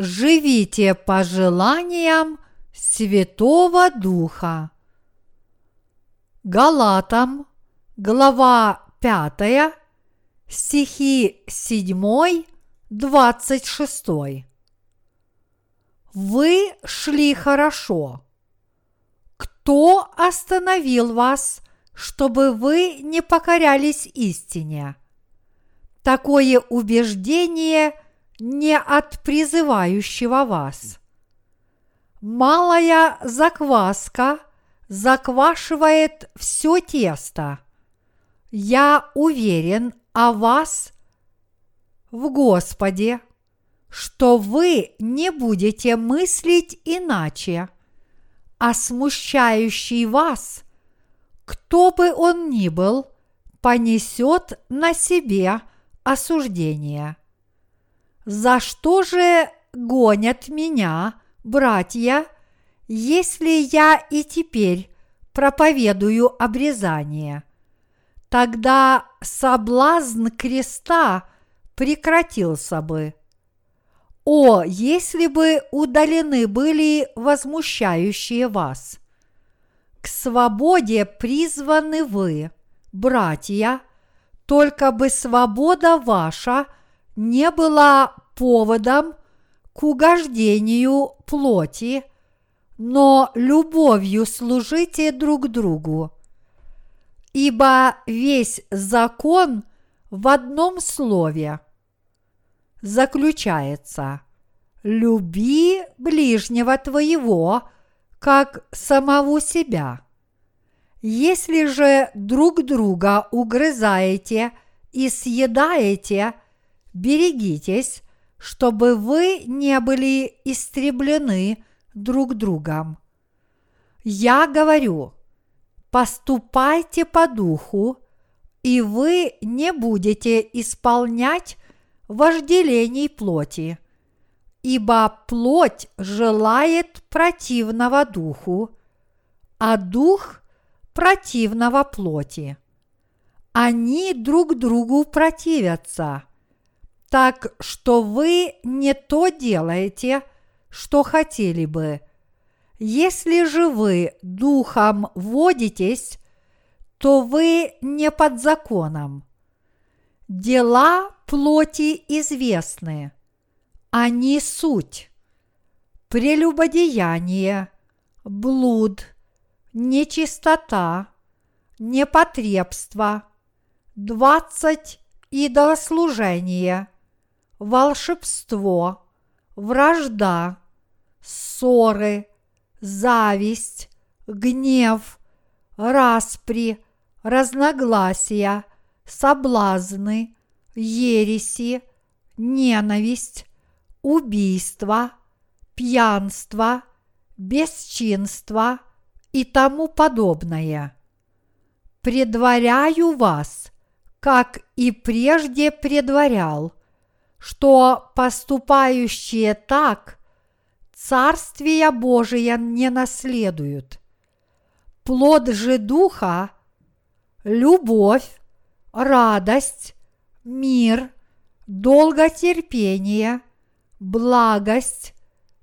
живите по желаниям Святого Духа. Галатам, глава 5, стихи 7, 26. Вы шли хорошо. Кто остановил вас, чтобы вы не покорялись истине? Такое убеждение не от призывающего вас. Малая закваска заквашивает все тесто. Я уверен о вас в Господе, что вы не будете мыслить иначе, а смущающий вас, кто бы он ни был, понесет на себе осуждение. За что же гонят меня, братья, если я и теперь проповедую обрезание? Тогда соблазн креста прекратился бы. О, если бы удалены были возмущающие вас! К свободе призваны вы, братья, только бы свобода ваша не была поводом к угождению плоти, но любовью служите друг другу. Ибо весь закон в одном слове заключается «Люби ближнего твоего, как самого себя». Если же друг друга угрызаете и съедаете, берегитесь, чтобы вы не были истреблены друг другом. Я говорю, поступайте по духу, и вы не будете исполнять вожделений плоти, ибо плоть желает противного духу, а дух противного плоти. Они друг другу противятся, так что вы не то делаете, что хотели бы. Если же вы духом водитесь, то вы не под законом. Дела плоти известны. Они суть. Прелюбодеяние, блуд, нечистота, непотребство, двадцать идолослужение, волшебство, вражда, ссоры, зависть, гнев, распри, разногласия, соблазны, ереси, ненависть, убийство, пьянство, бесчинство и тому подобное. Предваряю вас, как и прежде предварял, что поступающие так Царствия Божия не наследуют. Плод же Духа – любовь, радость, мир, долготерпение, благость,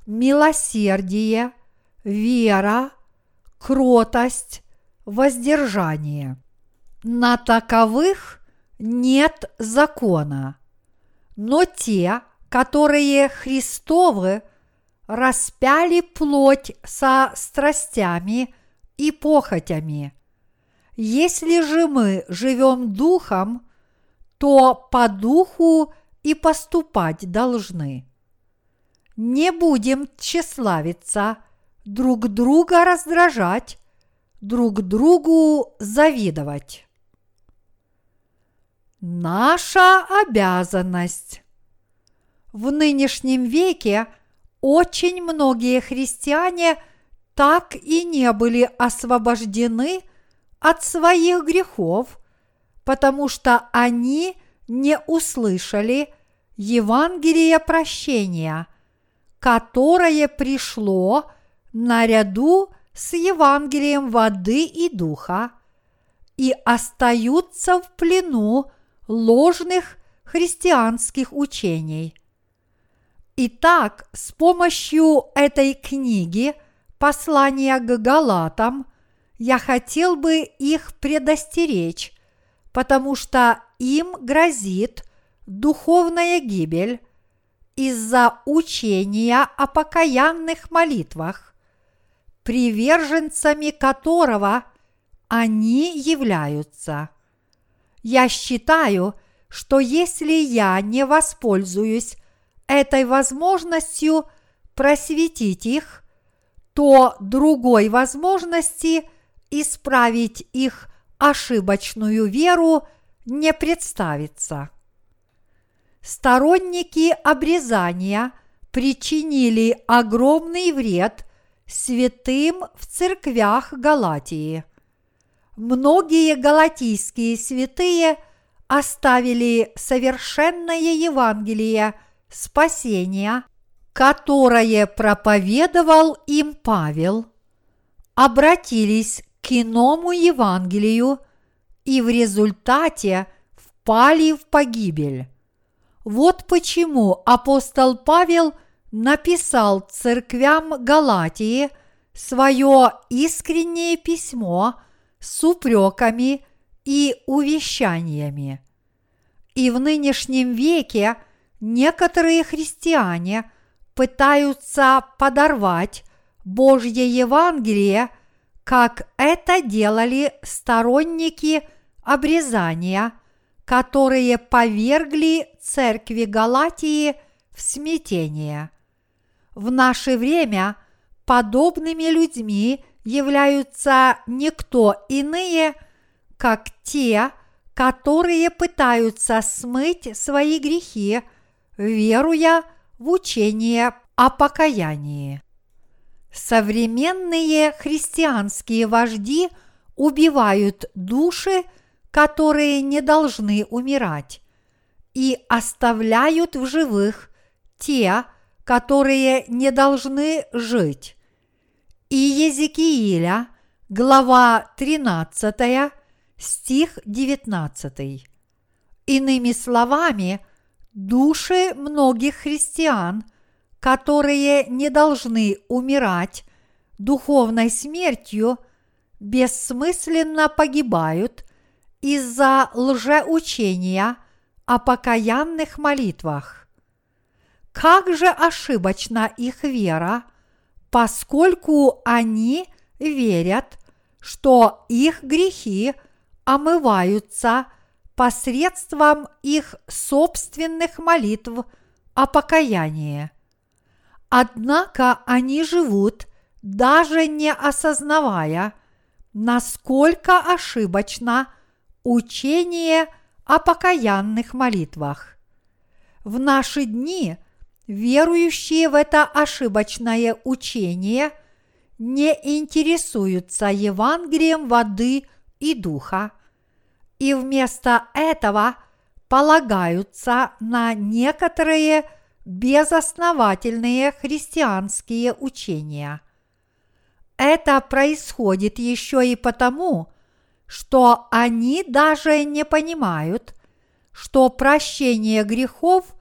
милосердие, вера, кротость, воздержание. На таковых нет закона, но те, которые Христовы, распяли плоть со страстями и похотями. Если же мы живем духом, то по духу и поступать должны. Не будем тщеславиться, друг друга раздражать, друг другу завидовать. Наша обязанность. В нынешнем веке очень многие христиане так и не были освобождены от своих грехов, потому что они не услышали Евангелие прощения, которое пришло наряду с Евангелием воды и духа и остаются в плену ложных христианских учений. Итак, с помощью этой книги послания к Галатам я хотел бы их предостеречь, потому что им грозит духовная гибель из-за учения о покаянных молитвах, приверженцами которого они являются. Я считаю, что если я не воспользуюсь этой возможностью просветить их, то другой возможности исправить их ошибочную веру не представится. Сторонники обрезания причинили огромный вред святым в церквях Галатии. Многие галатийские святые оставили совершенное Евангелие – спасения, которое проповедовал им Павел, обратились к иному Евангелию и в результате впали в погибель. Вот почему апостол Павел написал церквям Галатии свое искреннее письмо с упреками и увещаниями. И в нынешнем веке некоторые христиане пытаются подорвать Божье Евангелие, как это делали сторонники обрезания, которые повергли церкви Галатии в смятение. В наше время подобными людьми являются никто иные, как те, которые пытаются смыть свои грехи – веруя в учение о покаянии. Современные христианские вожди убивают души, которые не должны умирать, и оставляют в живых те, которые не должны жить. И Езекииля, глава 13, стих 19. Иными словами, Души многих христиан, которые не должны умирать духовной смертью, бессмысленно погибают из-за лжеучения о покаянных молитвах. Как же ошибочна их вера, поскольку они верят, что их грехи омываются посредством их собственных молитв о покаянии. Однако они живут, даже не осознавая, насколько ошибочно учение о покаянных молитвах. В наши дни верующие в это ошибочное учение не интересуются Евангелием воды и духа, и вместо этого полагаются на некоторые безосновательные христианские учения. Это происходит еще и потому, что они даже не понимают, что прощение грехов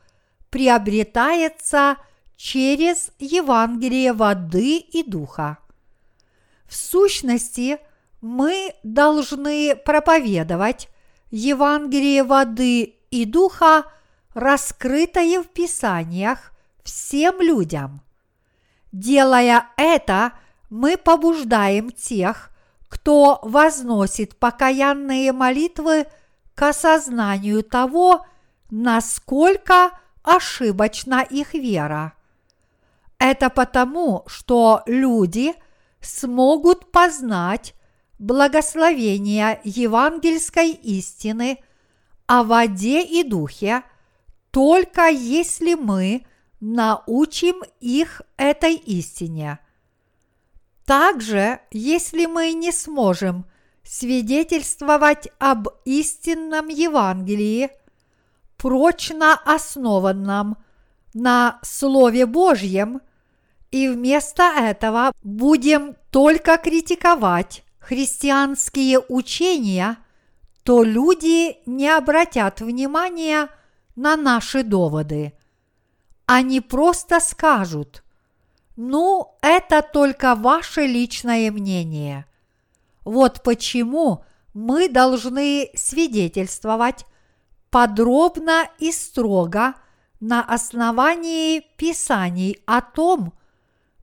приобретается через Евангелие воды и духа. В сущности, мы должны проповедовать Евангелие воды и духа, раскрытое в Писаниях всем людям. Делая это, мы побуждаем тех, кто возносит покаянные молитвы к осознанию того, насколько ошибочна их вера. Это потому, что люди смогут познать благословения евангельской истины о воде и духе, только если мы научим их этой истине. Также, если мы не сможем свидетельствовать об истинном Евангелии, прочно основанном на Слове Божьем, и вместо этого будем только критиковать христианские учения, то люди не обратят внимания на наши доводы. они просто скажут, ну, это только ваше личное мнение. Вот почему мы должны свидетельствовать подробно и строго на основании Писаний о том,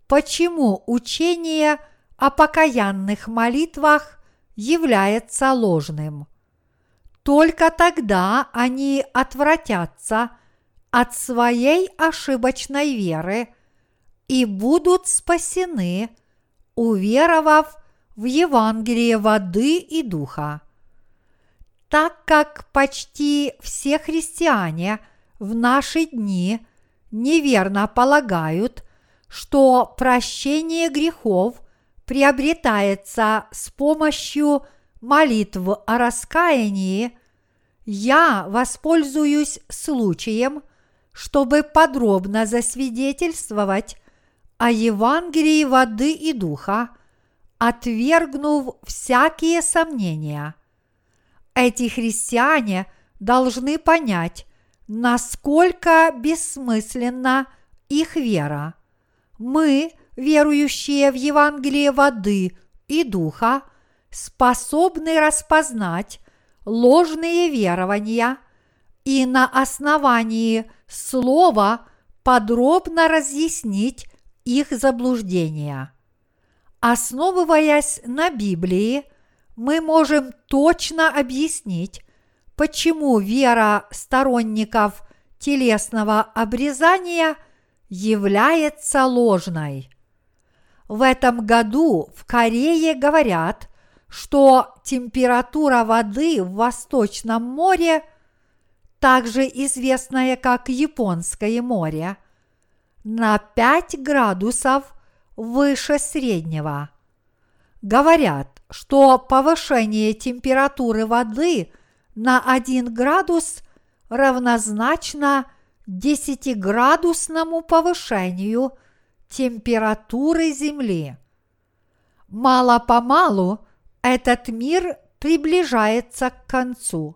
почему учение о покаянных молитвах является ложным. Только тогда они отвратятся от своей ошибочной веры и будут спасены, уверовав в Евангелие воды и духа. Так как почти все христиане в наши дни неверно полагают, что прощение грехов приобретается с помощью молитв о раскаянии, я воспользуюсь случаем, чтобы подробно засвидетельствовать о Евангелии воды и духа, отвергнув всякие сомнения. Эти христиане должны понять, насколько бессмысленна их вера. Мы, верующие в Евангелие воды и духа, способны распознать ложные верования и на основании слова подробно разъяснить их заблуждения. Основываясь на Библии, мы можем точно объяснить, почему вера сторонников телесного обрезания является ложной. В этом году в Корее говорят, что температура воды в Восточном море, также известная как Японское море, на 5 градусов выше среднего. Говорят, что повышение температуры воды на 1 градус равнозначно 10-градусному повышению температуры Земли. Мало-помалу этот мир приближается к концу.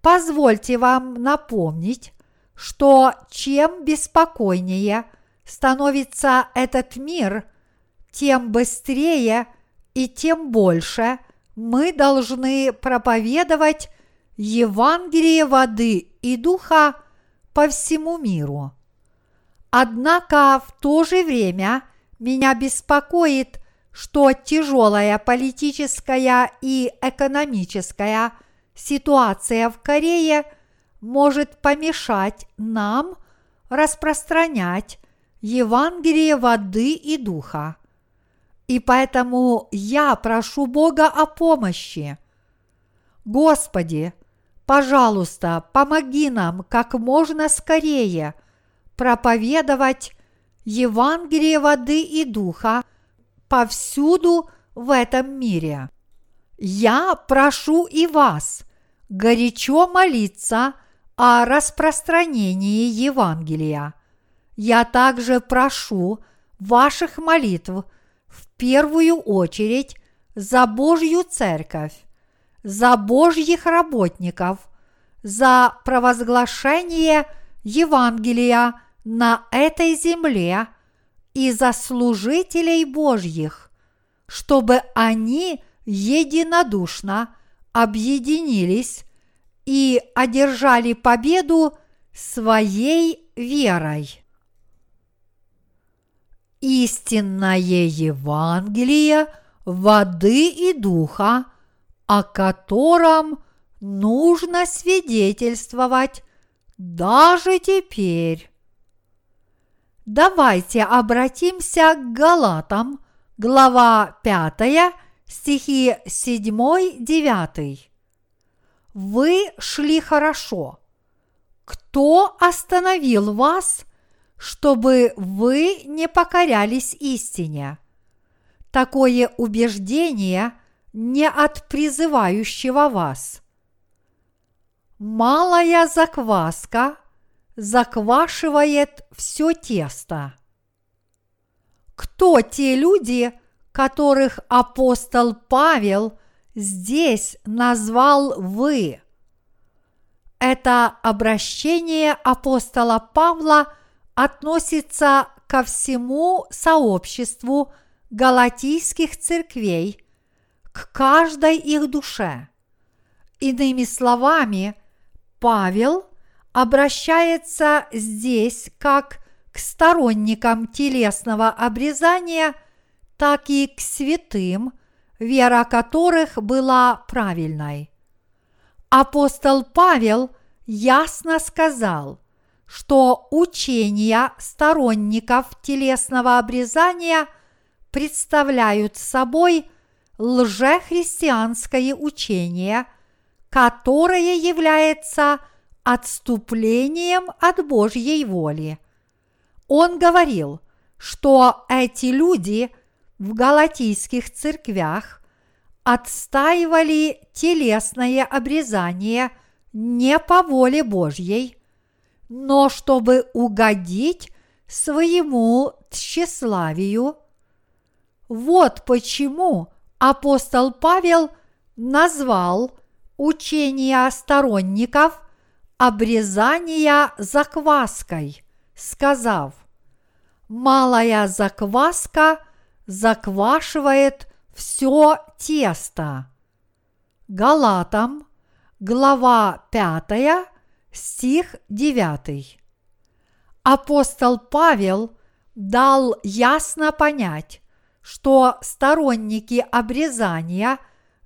Позвольте вам напомнить, что чем беспокойнее становится этот мир, тем быстрее и тем больше мы должны проповедовать Евангелие воды и духа по всему миру. Однако в то же время меня беспокоит что тяжелая политическая и экономическая ситуация в Корее может помешать нам распространять Евангелие воды и духа. И поэтому я прошу Бога о помощи. Господи, пожалуйста, помоги нам как можно скорее проповедовать Евангелие воды и духа – повсюду в этом мире. Я прошу и вас горячо молиться о распространении Евангелия. Я также прошу ваших молитв в первую очередь за Божью Церковь, за Божьих работников, за провозглашение Евангелия на этой земле – и за служителей Божьих, чтобы они единодушно объединились и одержали победу своей верой. Истинное Евангелие воды и духа, о котором нужно свидетельствовать даже теперь. Давайте обратимся к Галатам, глава 5, стихи 7-9. Вы шли хорошо. Кто остановил вас, чтобы вы не покорялись истине? Такое убеждение не от призывающего вас. Малая закваска – заквашивает все тесто. Кто те люди, которых апостол Павел здесь назвал «вы»? Это обращение апостола Павла относится ко всему сообществу галатийских церквей, к каждой их душе. Иными словами, Павел обращается здесь как к сторонникам телесного обрезания, так и к святым, вера которых была правильной. Апостол Павел ясно сказал, что учения сторонников телесного обрезания представляют собой лжехристианское учение, которое является отступлением от Божьей воли. Он говорил, что эти люди в галатийских церквях отстаивали телесное обрезание не по воле Божьей, но чтобы угодить своему тщеславию. Вот почему апостол Павел назвал учение сторонников обрезания закваской, сказав, «Малая закваска заквашивает все тесто». Галатам, глава 5, стих 9. Апостол Павел дал ясно понять, что сторонники обрезания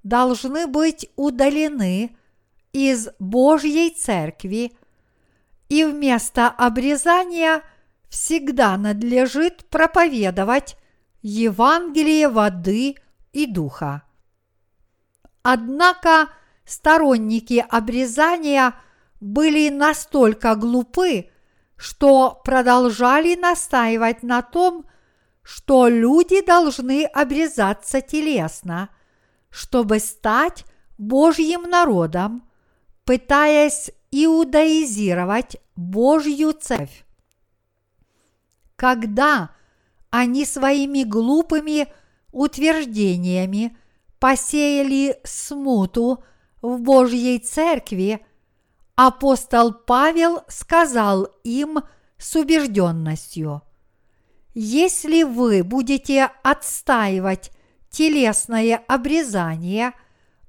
должны быть удалены из Божьей Церкви, и вместо обрезания всегда надлежит проповедовать Евангелие воды и духа. Однако сторонники обрезания были настолько глупы, что продолжали настаивать на том, что люди должны обрезаться телесно, чтобы стать Божьим народом, пытаясь иудаизировать Божью церковь. Когда они своими глупыми утверждениями посеяли смуту в Божьей церкви, апостол Павел сказал им с убежденностью, если вы будете отстаивать телесное обрезание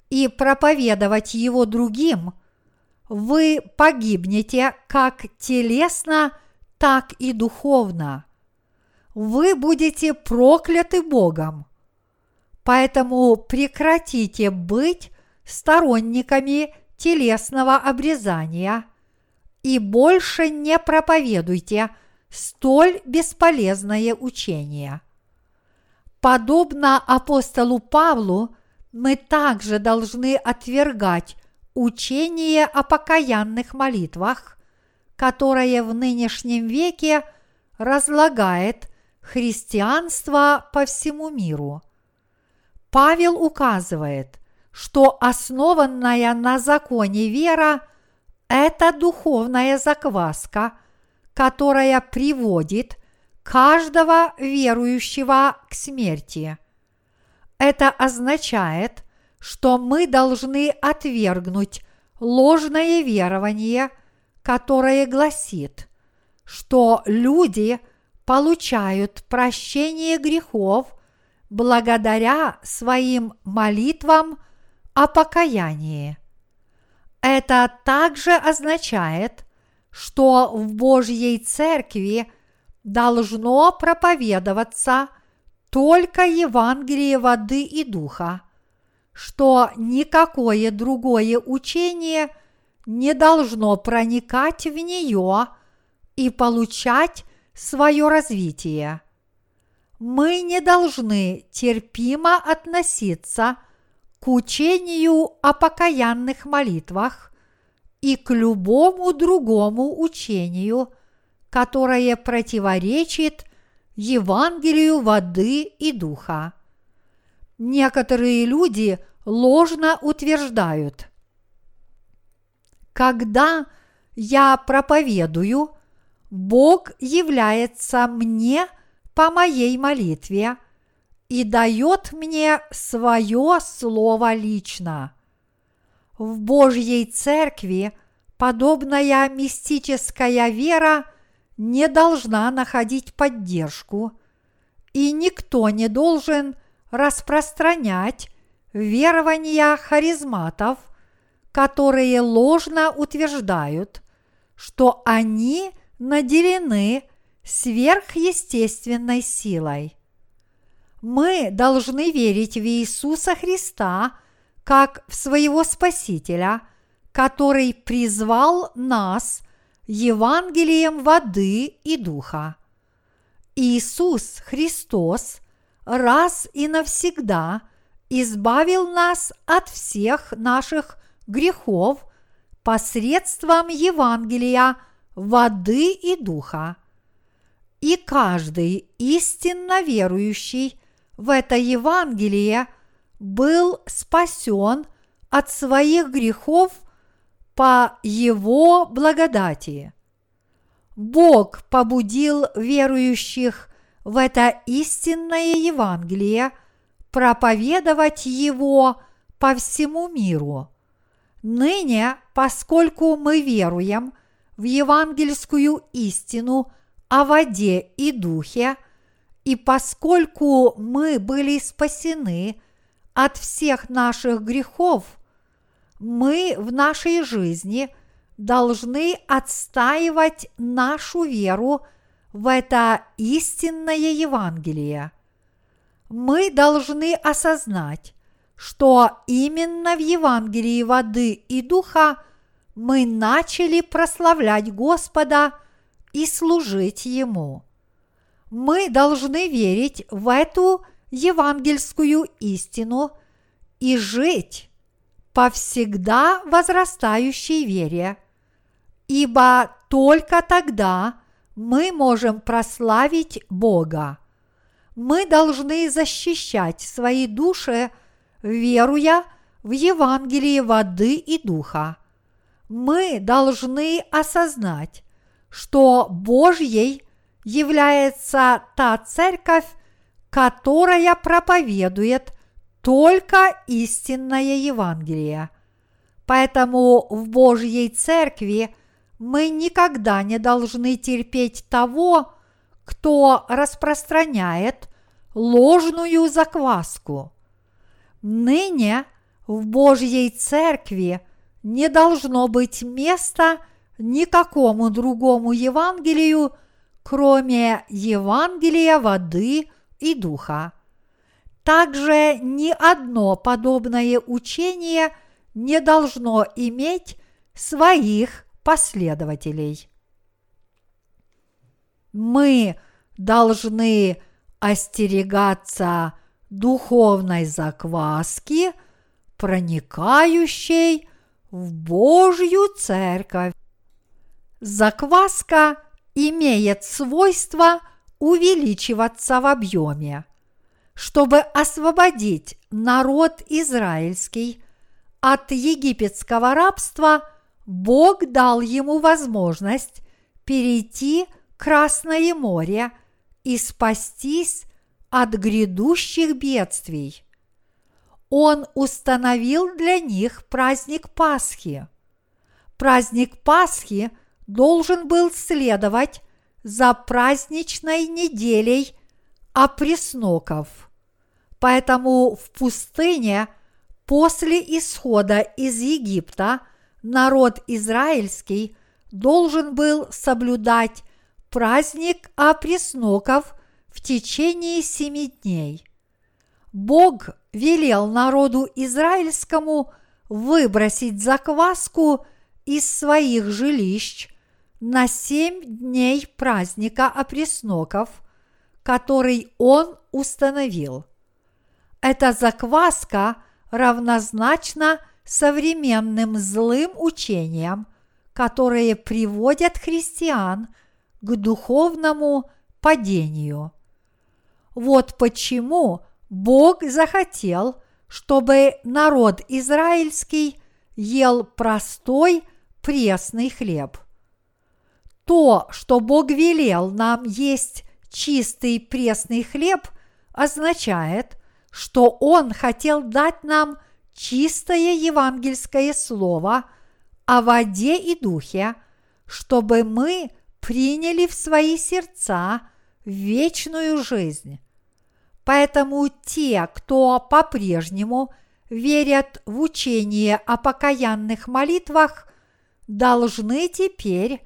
и проповедовать его другим, вы погибнете как телесно, так и духовно. Вы будете прокляты Богом. Поэтому прекратите быть сторонниками телесного обрезания и больше не проповедуйте столь бесполезное учение. Подобно апостолу Павлу, мы также должны отвергать учение о покаянных молитвах, которое в нынешнем веке разлагает христианство по всему миру. Павел указывает, что основанная на законе вера – это духовная закваска, которая приводит каждого верующего к смерти. Это означает, что мы должны отвергнуть ложное верование, которое гласит, что люди получают прощение грехов благодаря своим молитвам – о покаянии. Это также означает, что в Божьей Церкви должно проповедоваться только Евангелие воды и духа, что никакое другое учение не должно проникать в нее и получать свое развитие. Мы не должны терпимо относиться к к учению о покаянных молитвах и к любому другому учению, которое противоречит Евангелию воды и духа. Некоторые люди ложно утверждают, когда я проповедую, Бог является мне по моей молитве – и дает мне свое слово лично. В Божьей Церкви подобная мистическая вера не должна находить поддержку, и никто не должен распространять верования харизматов, которые ложно утверждают, что они наделены сверхъестественной силой. Мы должны верить в Иисуса Христа как в своего Спасителя, который призвал нас Евангелием воды и духа. Иисус Христос раз и навсегда избавил нас от всех наших грехов посредством Евангелия воды и духа. И каждый истинно верующий в это Евангелие был спасен от своих грехов по Его благодати. Бог побудил верующих в это истинное Евангелие проповедовать его по всему миру. Ныне, поскольку мы веруем в евангельскую истину о воде и духе, и поскольку мы были спасены от всех наших грехов, мы в нашей жизни должны отстаивать нашу веру в это истинное Евангелие. Мы должны осознать, что именно в Евангелии воды и духа мы начали прославлять Господа и служить Ему мы должны верить в эту евангельскую истину и жить по всегда возрастающей вере, ибо только тогда мы можем прославить Бога. Мы должны защищать свои души, веруя в Евангелие воды и духа. Мы должны осознать, что Божьей является та церковь, которая проповедует только истинное Евангелие. Поэтому в Божьей церкви мы никогда не должны терпеть того, кто распространяет ложную закваску. Ныне в Божьей церкви не должно быть места никакому другому Евангелию, кроме Евангелия воды и духа. Также ни одно подобное учение не должно иметь своих последователей. Мы должны остерегаться духовной закваски, проникающей в Божью церковь. Закваска имеет свойство увеличиваться в объеме. Чтобы освободить народ израильский от египетского рабства, Бог дал ему возможность перейти Красное море и спастись от грядущих бедствий. Он установил для них праздник Пасхи. Праздник Пасхи – должен был следовать за праздничной неделей опресноков. Поэтому в пустыне после исхода из Египта народ израильский должен был соблюдать праздник опресноков в течение семи дней. Бог велел народу израильскому выбросить закваску из своих жилищ на семь дней праздника опресноков, который он установил. Эта закваска равнозначна современным злым учениям, которые приводят христиан к духовному падению. Вот почему Бог захотел, чтобы народ израильский ел простой пресный хлеб. То, что Бог велел нам есть чистый пресный хлеб, означает, что Он хотел дать нам чистое евангельское слово о воде и духе, чтобы мы приняли в свои сердца вечную жизнь. Поэтому те, кто по-прежнему верят в учение о покаянных молитвах, должны теперь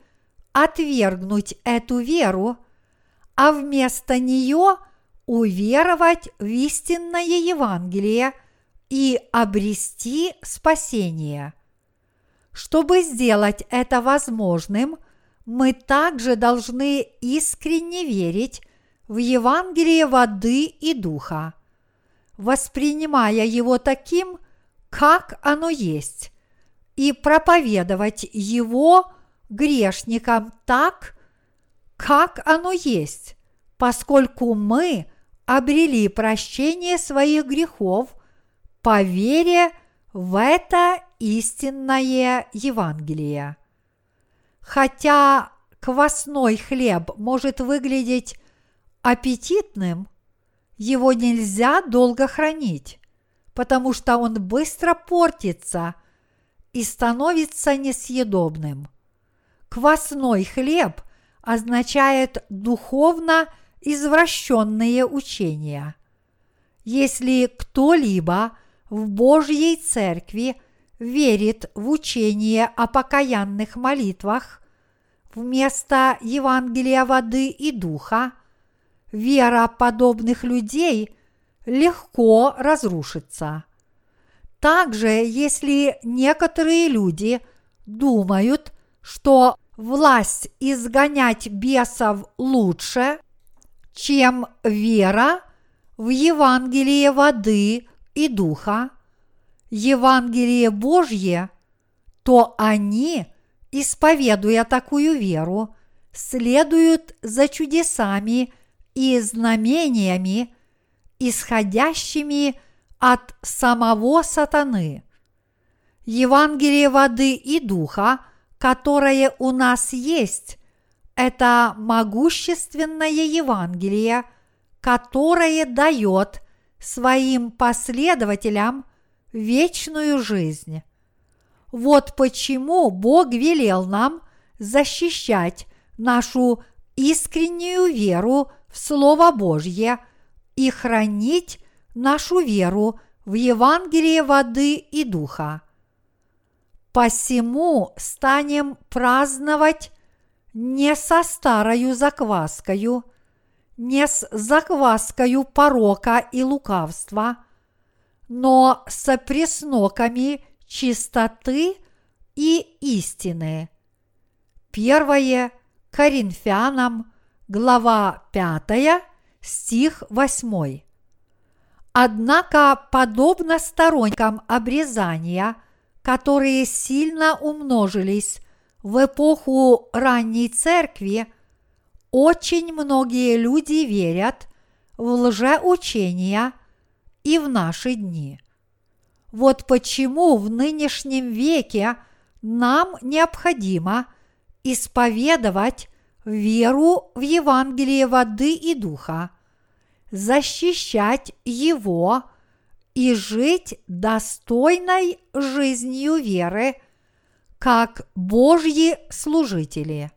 отвергнуть эту веру, а вместо нее уверовать в истинное Евангелие и обрести спасение. Чтобы сделать это возможным, мы также должны искренне верить в Евангелие воды и духа, воспринимая его таким, как оно есть, и проповедовать его грешникам так, как оно есть, поскольку мы обрели прощение своих грехов по вере в это истинное Евангелие. Хотя квасной хлеб может выглядеть аппетитным, его нельзя долго хранить, потому что он быстро портится и становится несъедобным. Квасной хлеб означает духовно извращенные учения. Если кто-либо в Божьей Церкви верит в учение о покаянных молитвах вместо Евангелия воды и духа, вера подобных людей легко разрушится. Также, если некоторые люди думают, что власть изгонять бесов лучше, чем вера в Евангелие воды и духа, Евангелие Божье, то они, исповедуя такую веру, следуют за чудесами и знамениями, исходящими от самого сатаны. Евангелие воды и духа, которое у нас есть, это могущественное Евангелие, которое дает своим последователям вечную жизнь. Вот почему Бог велел нам защищать нашу искреннюю веру в Слово Божье и хранить нашу веру в Евангелие воды и духа. Посему станем праздновать не со старою закваскою, не с закваскою порока и лукавства, но с пресноками чистоты и истины. Первое Коринфянам, глава 5, стих 8. Однако, подобно сторонникам обрезания, которые сильно умножились в эпоху ранней церкви, очень многие люди верят в лжеучения и в наши дни. Вот почему в нынешнем веке нам необходимо исповедовать веру в Евангелие воды и духа, защищать его и жить достойной жизнью веры, как Божьи служители.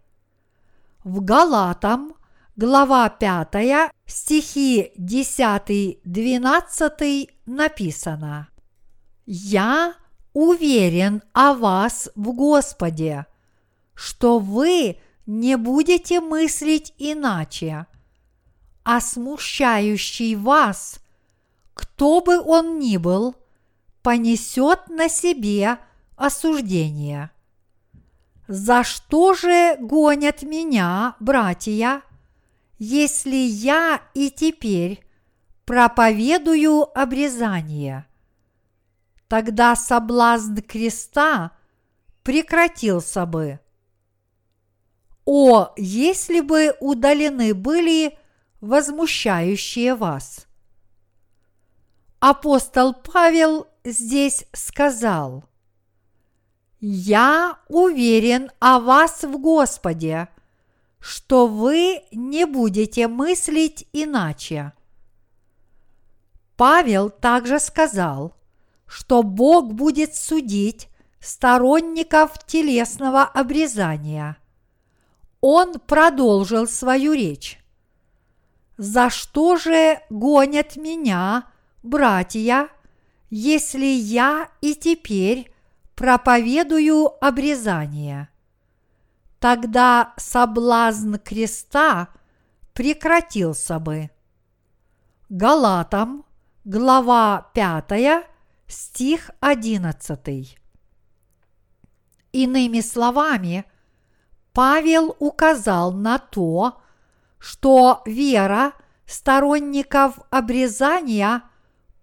В Галатам, глава 5, стихи 10-12 написано – я уверен о вас в Господе, что вы не будете мыслить иначе, а смущающий вас, кто бы он ни был, понесет на себе осуждение. За что же гонят меня, братья, если я и теперь проповедую обрезание? тогда соблазн креста прекратился бы. О, если бы удалены были возмущающие вас! Апостол Павел здесь сказал, «Я уверен о вас в Господе, что вы не будете мыслить иначе». Павел также сказал – что Бог будет судить сторонников телесного обрезания. он продолжил свою речь. «За что же гонят меня, братья, если я и теперь проповедую обрезание?» Тогда соблазн креста прекратился бы. Галатам, глава 5, стих 11. Иными словами, Павел указал на то, что вера сторонников обрезания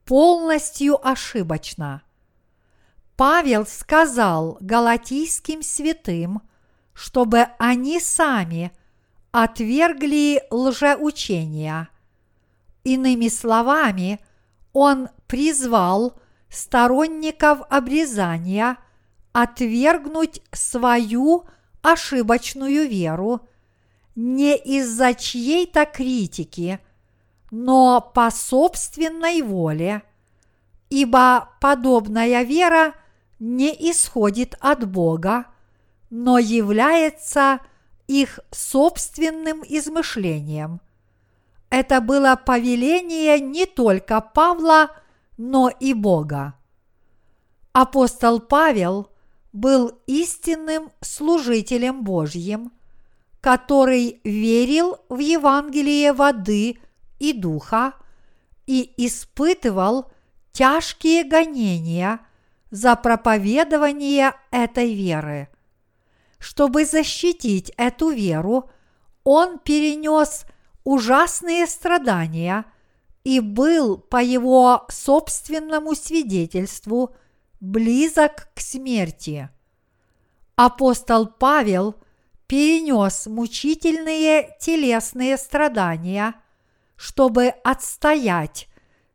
полностью ошибочна. Павел сказал галатийским святым, чтобы они сами отвергли лжеучения. Иными словами, он призвал сторонников обрезания отвергнуть свою ошибочную веру не из-за чьей-то критики, но по собственной воле, ибо подобная вера не исходит от Бога, но является их собственным измышлением. Это было повеление не только Павла, но и Бога. Апостол Павел был истинным служителем Божьим, который верил в Евангелие воды и духа и испытывал тяжкие гонения за проповедование этой веры. Чтобы защитить эту веру, он перенес ужасные страдания и был, по его собственному свидетельству, близок к смерти. Апостол Павел перенес мучительные телесные страдания, чтобы отстоять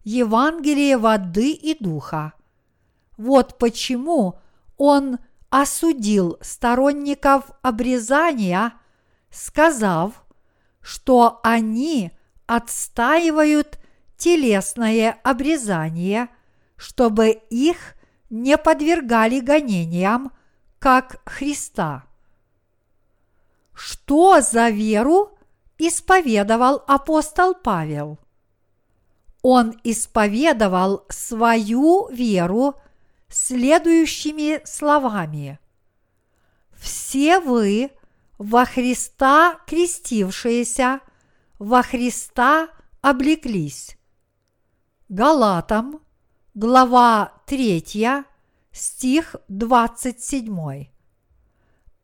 Евангелие воды и духа. Вот почему он – осудил сторонников обрезания, сказав, что они отстаивают телесное обрезание, чтобы их не подвергали гонениям, как Христа. Что за веру исповедовал апостол Павел? Он исповедовал свою веру следующими словами. Все вы во Христа крестившиеся, во Христа облеклись. Галатам, глава 3, стих 27.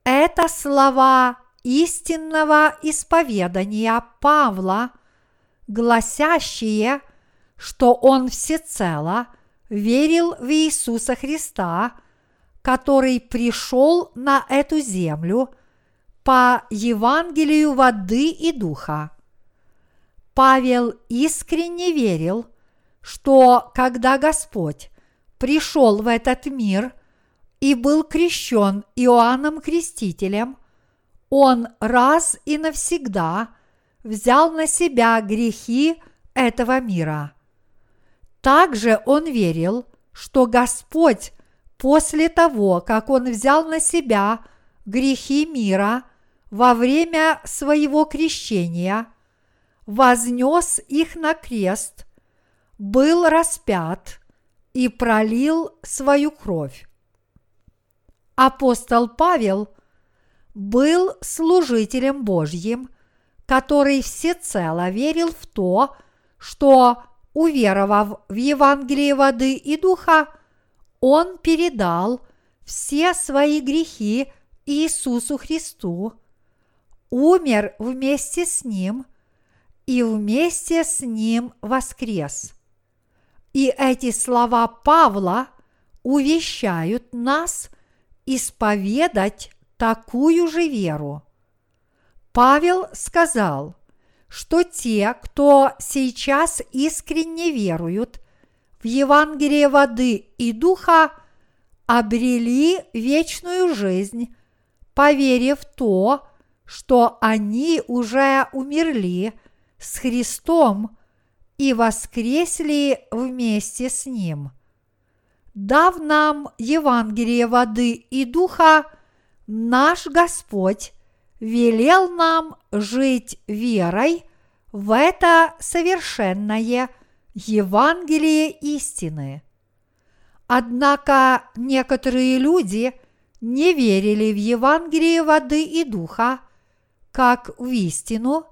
Это слова истинного исповедания Павла, гласящие, что он всецело – верил в Иисуса Христа, который пришел на эту землю по Евангелию воды и духа. Павел искренне верил, что когда Господь пришел в этот мир и был крещен Иоанном Крестителем, он раз и навсегда взял на себя грехи этого мира – также он верил, что Господь после того, как он взял на себя грехи мира во время своего крещения, вознес их на крест, был распят и пролил свою кровь. Апостол Павел был служителем Божьим, который всецело верил в то, что уверовав в Евангелие воды и духа, он передал все свои грехи Иисусу Христу, умер вместе с Ним и вместе с Ним воскрес. И эти слова Павла увещают нас исповедать такую же веру. Павел сказал, что те, кто сейчас искренне веруют в Евангелие воды и духа, обрели вечную жизнь, поверив то, что они уже умерли с Христом и воскресли вместе с Ним. Дав нам Евангелие воды и духа, наш Господь велел нам жить верой в это совершенное Евангелие истины. Однако некоторые люди не верили в Евангелие воды и духа, как в истину,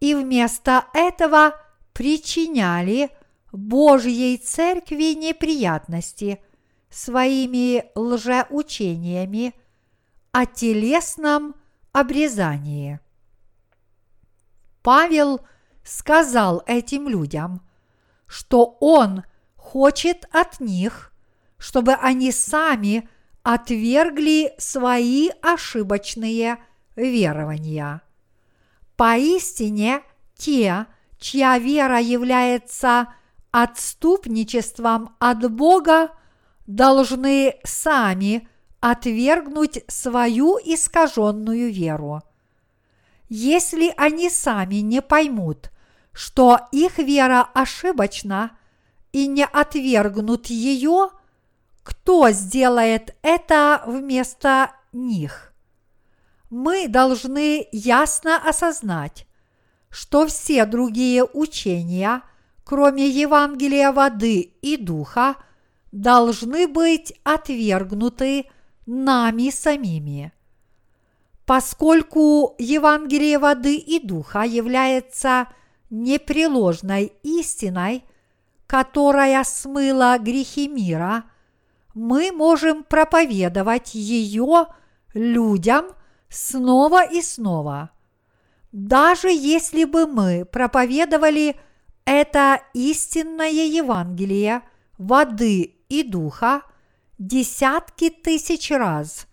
и вместо этого причиняли Божьей Церкви неприятности своими лжеучениями о телесном обрезании. Павел сказал этим людям, что он хочет от них, чтобы они сами отвергли свои ошибочные верования. Поистине те, чья вера является отступничеством от Бога, должны сами отвергнуть свою искаженную веру. Если они сами не поймут, что их вера ошибочна и не отвергнут ее, кто сделает это вместо них? Мы должны ясно осознать, что все другие учения, кроме Евангелия воды и духа, должны быть отвергнуты нами самими. Поскольку Евангелие воды и духа является непреложной истиной, которая смыла грехи мира, мы можем проповедовать ее людям снова и снова. Даже если бы мы проповедовали это истинное Евангелие воды и духа – десятки тысяч раз.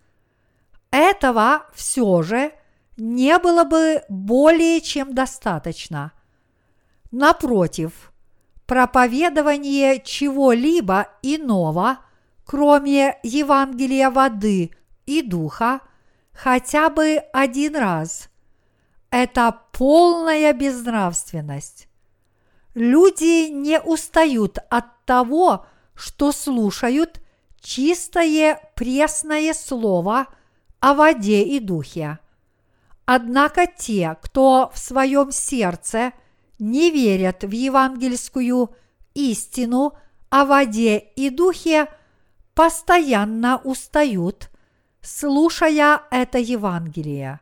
Этого все же не было бы более чем достаточно. Напротив, проповедование чего-либо иного, кроме Евангелия воды и духа, хотя бы один раз, это полная безнравственность. Люди не устают от того, что слушают чистое пресное слово о воде и духе. Однако те, кто в своем сердце не верят в евангельскую истину о воде и духе, постоянно устают, слушая это Евангелие.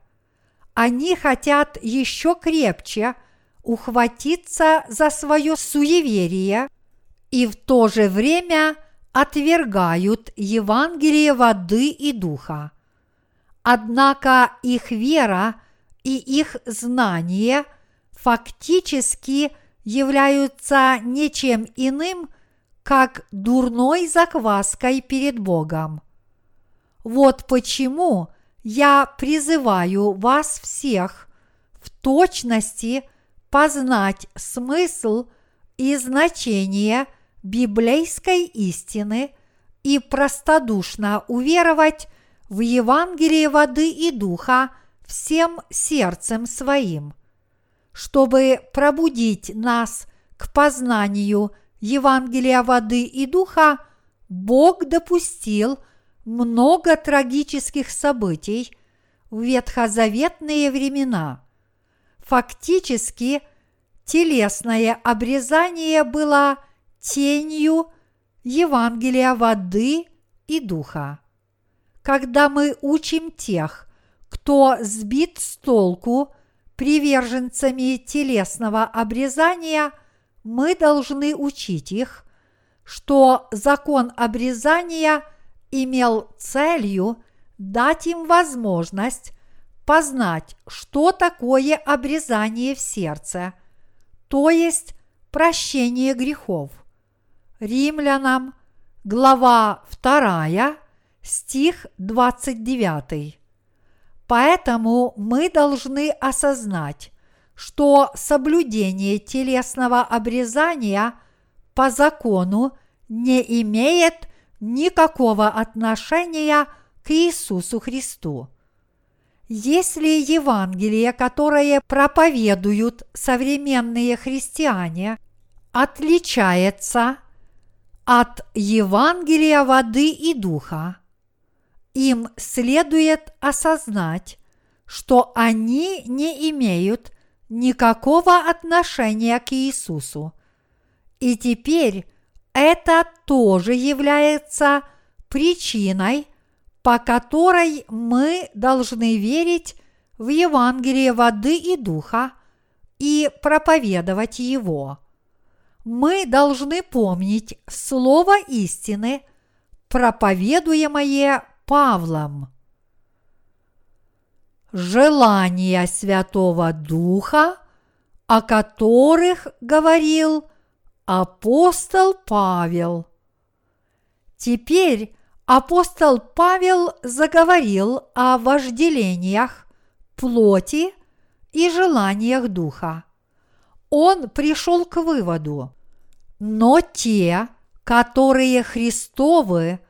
Они хотят еще крепче ухватиться за свое суеверие и в то же время – отвергают Евангелие воды и духа. Однако их вера и их знание фактически являются ничем иным, как дурной закваской перед Богом. Вот почему я призываю вас всех в точности познать смысл и значение – библейской истины и простодушно уверовать в Евангелие воды и духа всем сердцем своим, чтобы пробудить нас к познанию Евангелия воды и духа, Бог допустил много трагических событий в ветхозаветные времена. Фактически, телесное обрезание было – тенью Евангелия воды и духа. Когда мы учим тех, кто сбит с толку приверженцами телесного обрезания, мы должны учить их, что закон обрезания имел целью дать им возможность познать, что такое обрезание в сердце, то есть прощение грехов. Римлянам, глава 2, стих 29. Поэтому мы должны осознать, что соблюдение телесного обрезания по закону не имеет никакого отношения к Иисусу Христу. Если Евангелие, которое проповедуют современные христиане, отличается – от Евангелия воды и духа, им следует осознать, что они не имеют никакого отношения к Иисусу. И теперь это тоже является причиной, по которой мы должны верить в Евангелие воды и духа и проповедовать его. Мы должны помнить слово истины, проповедуемое Павлом. Желания Святого Духа, о которых говорил апостол Павел. Теперь апостол Павел заговорил о вожделениях плоти и желаниях духа. Он пришел к выводу, но те, которые Христовы,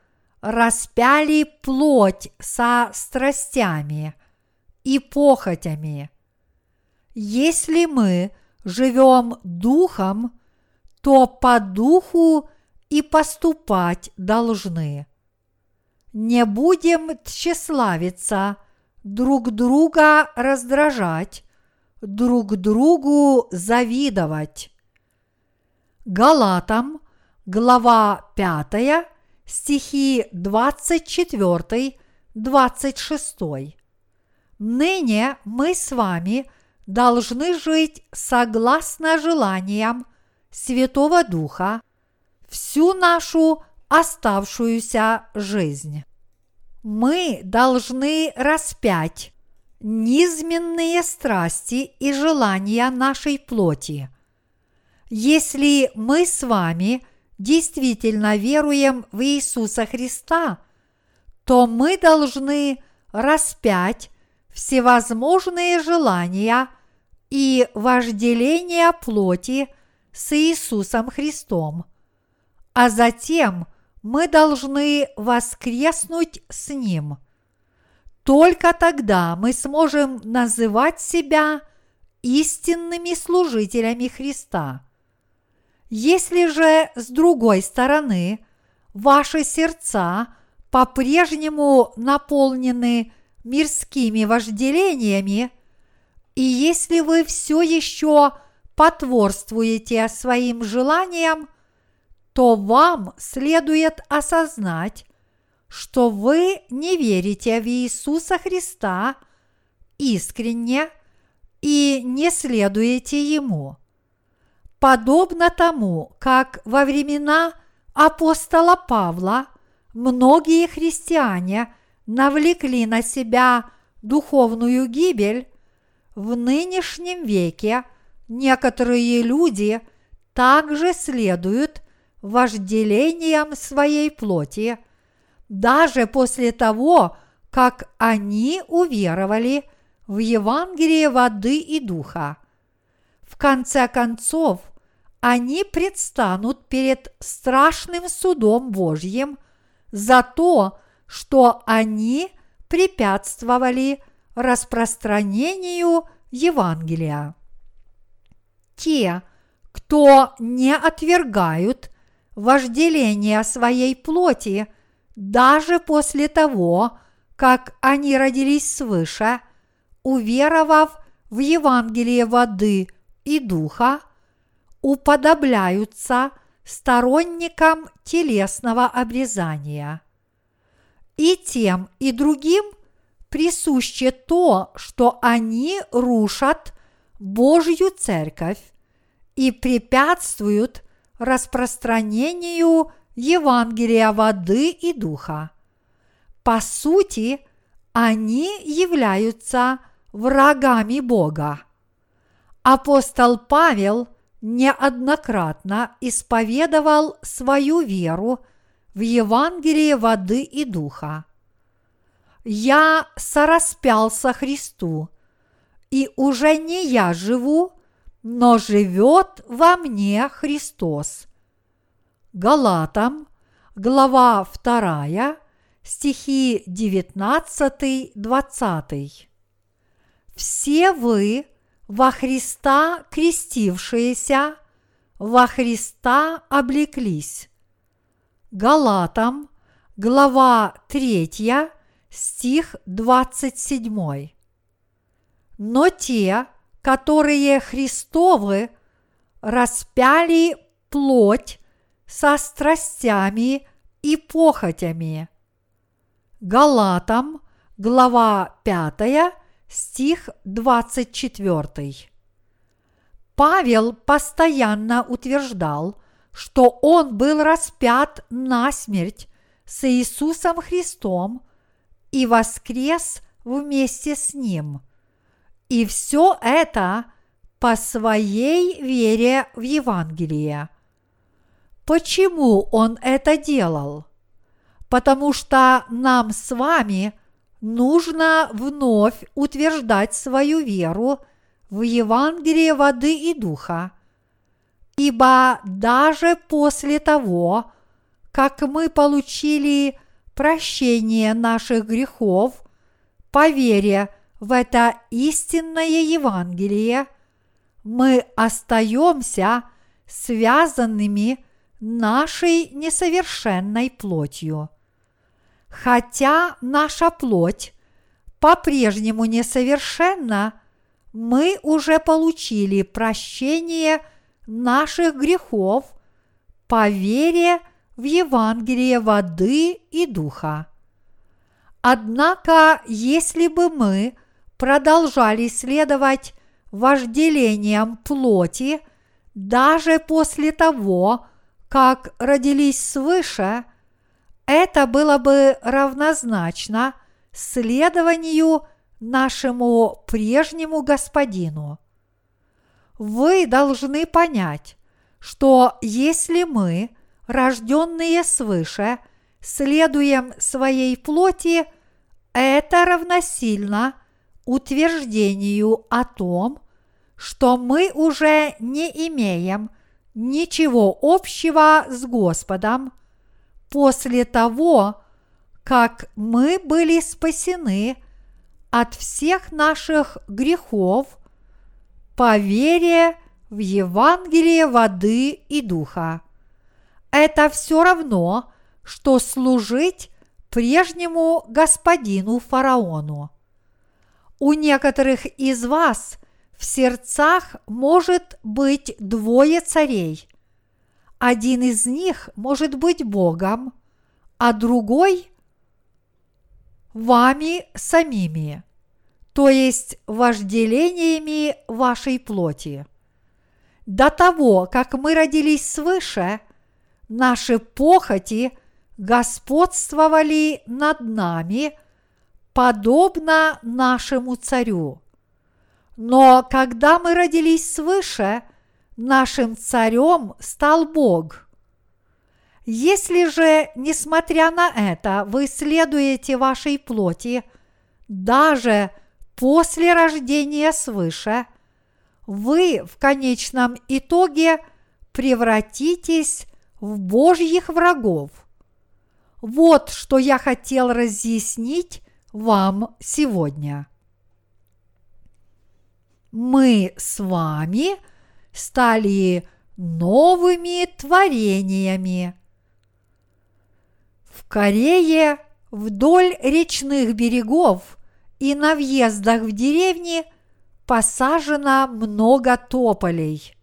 распяли плоть со страстями и похотями. Если мы живем духом, то по духу и поступать должны. Не будем тщеславиться, друг друга раздражать, друг другу завидовать. Галатам, глава 5, стихи 24-26. Ныне мы с вами должны жить согласно желаниям Святого Духа всю нашу оставшуюся жизнь. Мы должны распять низменные страсти и желания нашей плоти. Если мы с вами действительно веруем в Иисуса Христа, то мы должны распять всевозможные желания и вожделения плоти – с Иисусом Христом, а затем мы должны воскреснуть с Ним. Только тогда мы сможем называть себя истинными служителями Христа. Если же с другой стороны ваши сердца по-прежнему наполнены мирскими вожделениями, и если вы все еще потворствуете своим желаниям, то вам следует осознать, что вы не верите в Иисуса Христа искренне и не следуете Ему. Подобно тому, как во времена апостола Павла многие христиане навлекли на себя духовную гибель, в нынешнем веке – некоторые люди также следуют вожделениям своей плоти, даже после того, как они уверовали в Евангелие воды и духа. В конце концов, они предстанут перед страшным судом Божьим за то, что они препятствовали распространению Евангелия те, кто не отвергают вожделение своей плоти даже после того, как они родились свыше, уверовав в Евангелие воды и духа, уподобляются сторонникам телесного обрезания. И тем, и другим присуще то, что они рушат Божью церковь и препятствуют распространению Евангелия воды и духа. По сути, они являются врагами Бога. Апостол Павел неоднократно исповедовал свою веру в Евангелие воды и духа. «Я сораспялся Христу, и уже не я живу, но живет во мне Христос. Галатам, глава 2, стихи 19-20. Все вы во Христа крестившиеся, во Христа облеклись. Галатам, глава 3, стих 27. но те, которые Христовы, распяли плоть со страстями и похотями. Галатам, глава 5, стих 24. Павел постоянно утверждал, что он был распят на смерть с Иисусом Христом и воскрес вместе с Ним. И все это по своей вере в Евангелие. Почему он это делал? Потому что нам с вами нужно вновь утверждать свою веру в Евангелие воды и духа. Ибо даже после того, как мы получили прощение наших грехов по вере в это истинное Евангелие, мы остаемся связанными нашей несовершенной плотью. Хотя наша плоть по-прежнему несовершенна, мы уже получили прощение наших грехов по вере в Евангелие воды и духа. Однако, если бы мы продолжали следовать вожделением плоти даже после того, как родились свыше, это было бы равнозначно следованию нашему прежнему господину. Вы должны понять, что если мы, рожденные свыше, следуем своей плоти, это равносильно утверждению о том, что мы уже не имеем ничего общего с Господом после того, как мы были спасены от всех наших грехов по вере в Евангелие воды и духа. Это все равно, что служить прежнему господину фараону. У некоторых из вас в сердцах может быть двое царей. Один из них может быть Богом, а другой – вами самими, то есть вожделениями вашей плоти. До того, как мы родились свыше, наши похоти господствовали над нами, подобно нашему царю. Но когда мы родились свыше, нашим царем стал Бог. Если же, несмотря на это, вы следуете вашей плоти, даже после рождения свыше, вы в конечном итоге превратитесь в Божьих врагов. Вот что я хотел разъяснить вам сегодня. Мы с вами стали новыми творениями. В Корее вдоль речных берегов и на въездах в деревни посажено много тополей.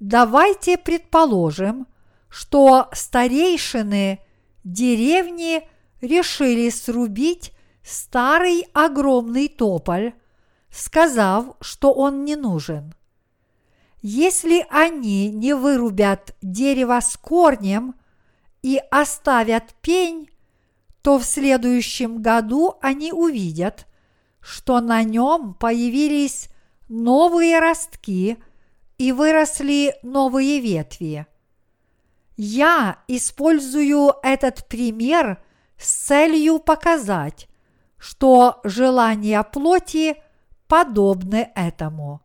Давайте предположим, что старейшины деревни решили срубить старый огромный тополь, сказав, что он не нужен. Если они не вырубят дерево с корнем и оставят пень, то в следующем году они увидят, что на нем появились новые ростки и выросли новые ветви. Я использую этот пример с целью показать, что желания плоти подобны этому.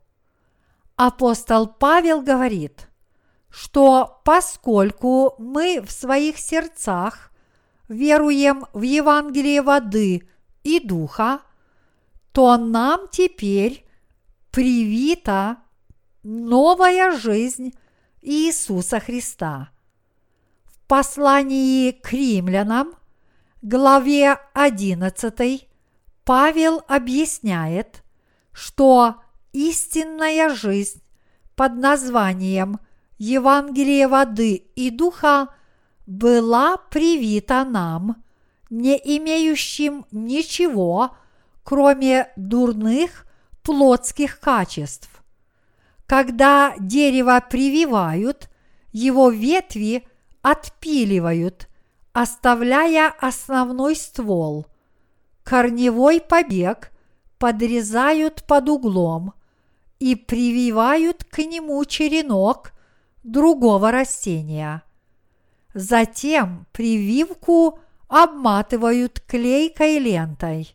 Апостол Павел говорит, что поскольку мы в своих сердцах веруем в Евангелие воды и духа, то нам теперь привита новая жизнь Иисуса Христа. В послании к римлянам, главе 11, Павел объясняет, что истинная жизнь под названием Евангелие воды и духа была привита нам, не имеющим ничего, кроме дурных плотских качеств. Когда дерево прививают, его ветви отпиливают, оставляя основной ствол. Корневой побег подрезают под углом и прививают к нему черенок другого растения. Затем прививку обматывают клейкой лентой.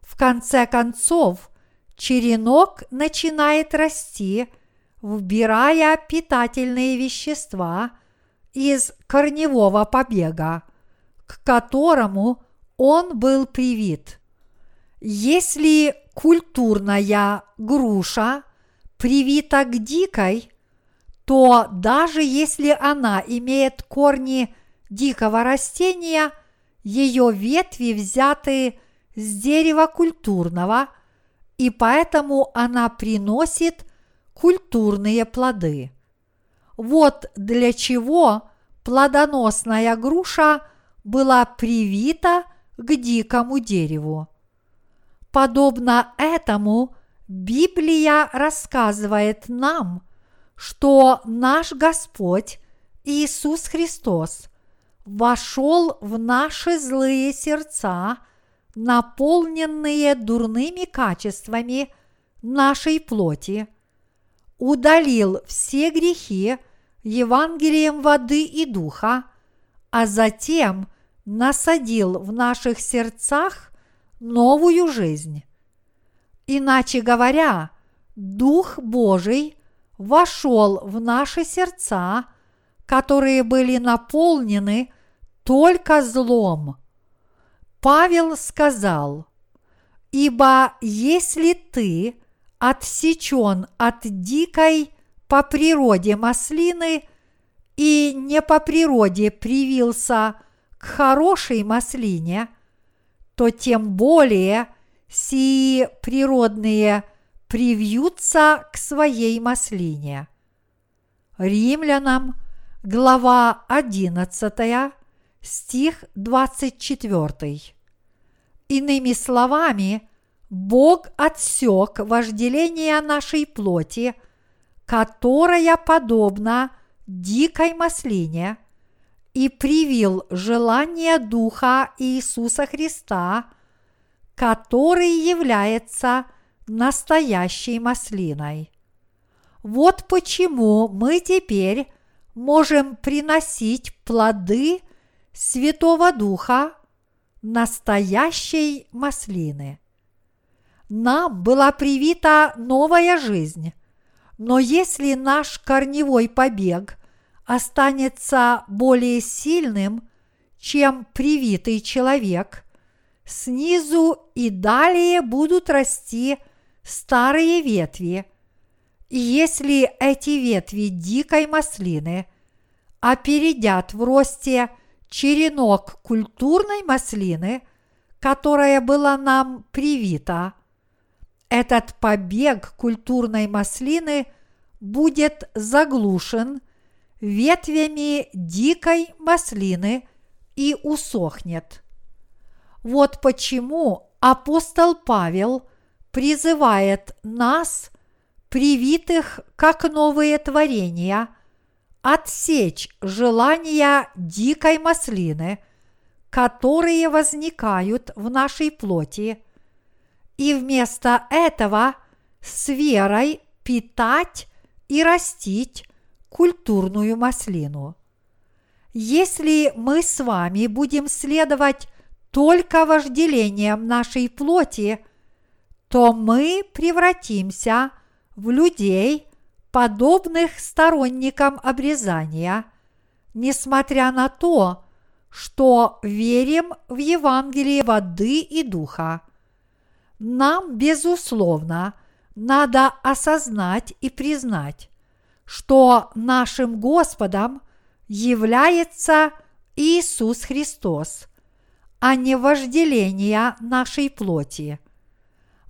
В конце концов, черенок начинает расти, вбирая питательные вещества из корневого побега, к которому он был привит. Если культурная груша привита к дикой, то даже если она имеет корни дикого растения, ее ветви взяты с дерева культурного, и поэтому она приносит культурные плоды. Вот для чего плодоносная груша была привита к дикому дереву. Подобно этому Библия рассказывает нам, что наш Господь Иисус Христос вошел в наши злые сердца, наполненные дурными качествами нашей плоти, удалил все грехи Евангелием воды и духа, а затем насадил в наших сердцах новую жизнь. Иначе говоря, Дух Божий вошел в наши сердца, которые были наполнены только злом. Павел сказал, «Ибо если ты отсечен от дикой по природе маслины и не по природе привился к хорошей маслине, то тем более сии природные привьются к своей маслине. Римлянам, глава 11, стих 24. Иными словами, Бог отсек вожделение нашей плоти, которая подобна дикой маслине, и привил желание Духа Иисуса Христа, который является настоящей маслиной. Вот почему мы теперь можем приносить плоды Святого Духа настоящей маслины. Нам была привита новая жизнь, но если наш корневой побег останется более сильным, чем привитый человек, снизу и далее будут расти старые ветви. И если эти ветви дикой маслины опередят в росте черенок культурной маслины, которая была нам привита, этот побег культурной маслины будет заглушен ветвями дикой маслины и усохнет. Вот почему апостол Павел призывает нас, привитых как новые творения, отсечь желания дикой маслины, которые возникают в нашей плоти, и вместо этого с верой питать и растить культурную маслину. Если мы с вами будем следовать только вожделением нашей плоти, то мы превратимся в людей, подобных сторонникам обрезания, несмотря на то, что верим в Евангелие воды и духа. Нам, безусловно, надо осознать и признать, что нашим Господом является Иисус Христос, а не вожделение нашей плоти.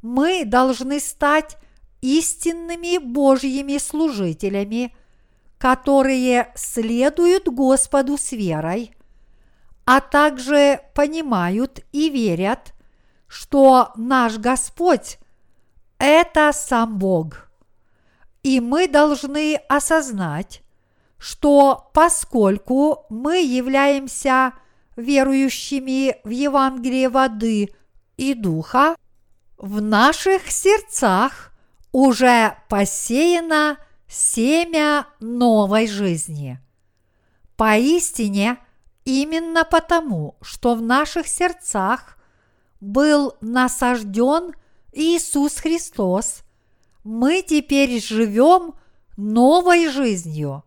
мы должны стать истинными Божьими служителями, которые следуют Господу с верой, а также понимают и верят, что наш Господь – это сам Бог. И мы должны осознать, что поскольку мы являемся верующими в Евангелие воды и духа, в наших сердцах уже посеяно семя новой жизни. Поистине, именно потому, что в наших сердцах был насажден Иисус Христос, мы теперь живем новой жизнью.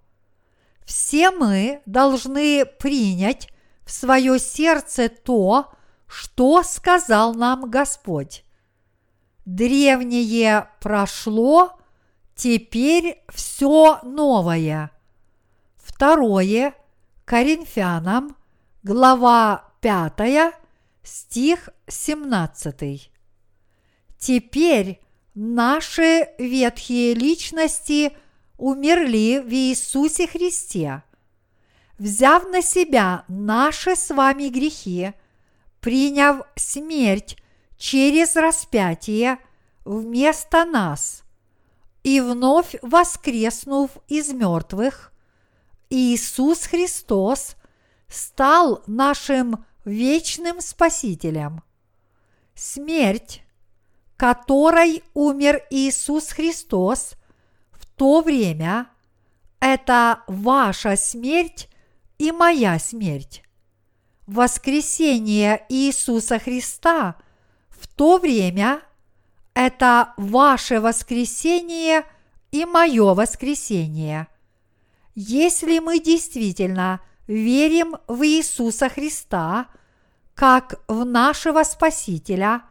Все мы должны принять в свое сердце то, что сказал нам Господь. Древнее прошло, теперь все новое. Второе Коринфянам, глава 5, стих 17. Теперь наши ветхие личности умерли в Иисусе Христе. Взяв на себя наши с вами грехи, приняв смерть через распятие вместо нас и вновь воскреснув из мертвых, Иисус Христос стал нашим вечным Спасителем. Смерть, которой умер Иисус Христос в то время, это ваша смерть и моя смерть. Воскресение Иисуса Христа – в то время это ваше воскресение и мое воскресение. Если мы действительно верим в Иисуса Христа как в нашего Спасителя,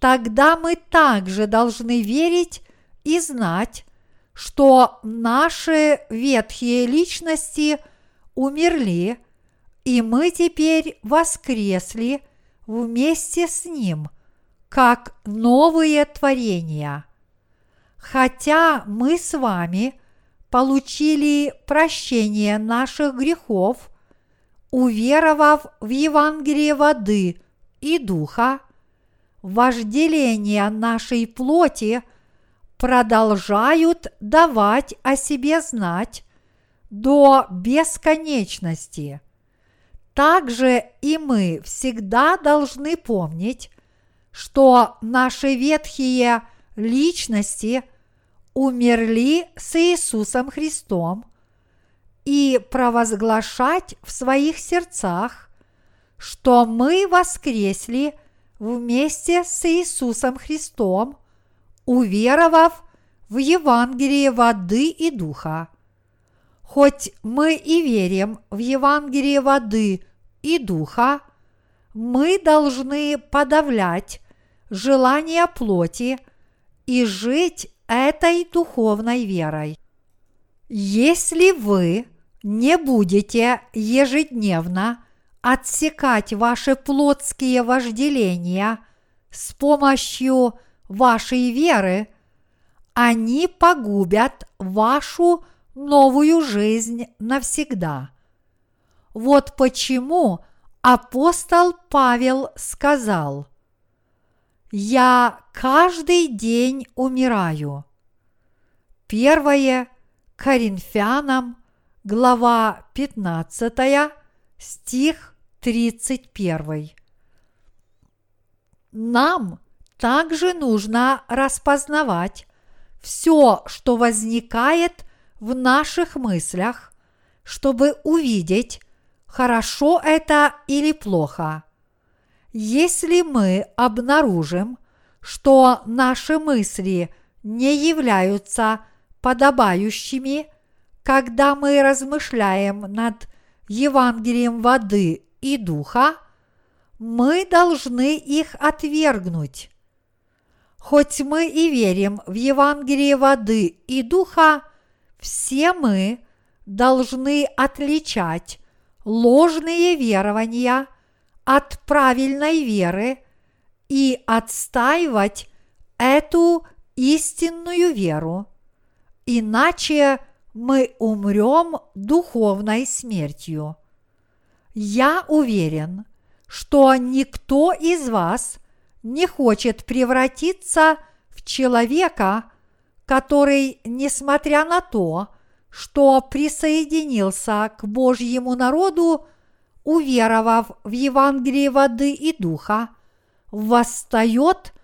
тогда мы также должны верить и знать, что наши ветхие личности умерли, и мы теперь воскресли вместе с Ним – как новые творения. Хотя мы с вами получили прощение наших грехов, уверовав в Евангелие воды и духа, вожделения нашей плоти продолжают давать о себе знать до бесконечности. Также и мы всегда должны помнить, что наши ветхие личности умерли с Иисусом Христом и провозглашать в своих сердцах, что мы воскресли вместе с Иисусом Христом, уверовав в Евангелие воды и духа. Хоть мы и верим в Евангелие воды и духа, мы должны подавлять желания плоти и жить этой духовной верой. Если вы не будете ежедневно отсекать ваши плотские вожделения с помощью вашей веры, они погубят вашу новую жизнь навсегда. Вот почему апостол Павел сказал – я каждый день умираю. Первое Коринфянам, глава 15, стих 31. Нам также нужно распознавать все, что возникает в наших мыслях, чтобы увидеть, хорошо это или плохо. Если мы обнаружим, что наши мысли не являются подобающими, когда мы размышляем над Евангелием воды и духа, мы должны их отвергнуть. Хоть мы и верим в Евангелие воды и духа, все мы должны отличать ложные верования – от правильной веры и отстаивать эту истинную веру, иначе мы умрем духовной смертью. Я уверен, что никто из вас не хочет превратиться в человека, который, несмотря на то, что присоединился к Божьему народу, уверовав в Евангелие воды и духа, восстает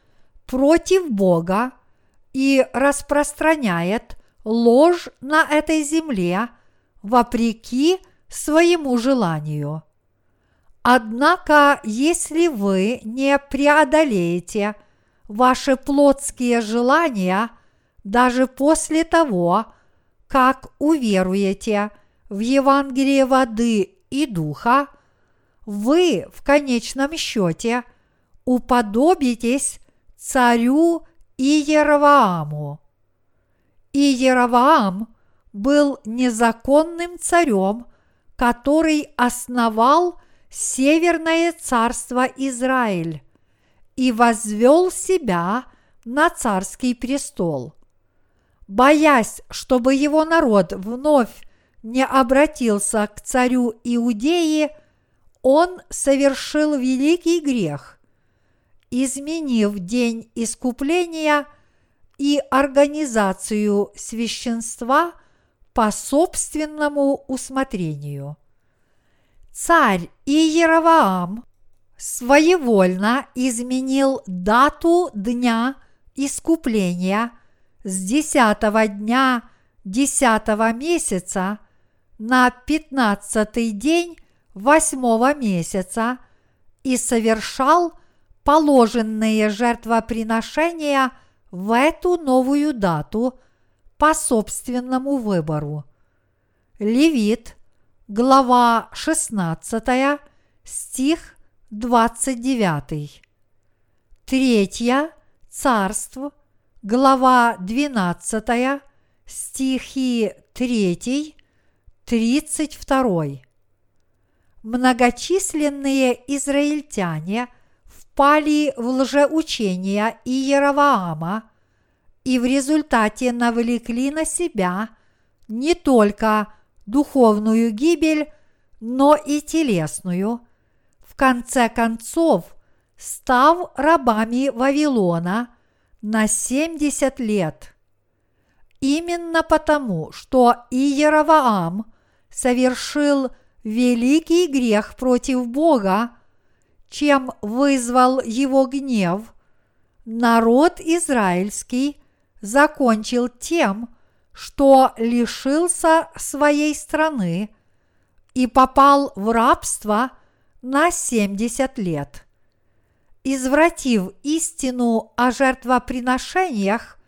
против Бога и распространяет ложь на этой земле вопреки своему желанию. Однако, если вы не преодолеете ваши плотские желания даже после того, как уверуете в Евангелие воды и духа, вы в конечном счете уподобитесь царю Иеравааму. Иераваам был незаконным царем, который основал Северное царство Израиль и возвел себя на царский престол. Боясь, чтобы его народ вновь не обратился к царю Иудеи, он совершил великий грех, изменив день искупления и организацию священства по собственному усмотрению. Царь Иераваам своевольно изменил дату дня искупления с десятого дня десятого месяца на пятнадцатый день восьмого месяца и совершал положенные жертвоприношения в эту новую дату по собственному выбору. Левит, глава 16, стих 29. Третья, Царство, глава 12, стихи 3, 32. Многочисленные израильтяне впали в лжеучение Иераваама и в результате навлекли на себя не только духовную гибель, но и телесную, в конце концов, став рабами Вавилона на 70 лет. Именно потому, что Иераваам совершил великий грех против Бога, чем вызвал его гнев, народ израильский закончил тем, что лишился своей страны и попал в рабство на 70 лет. Извратив истину о жертвоприношениях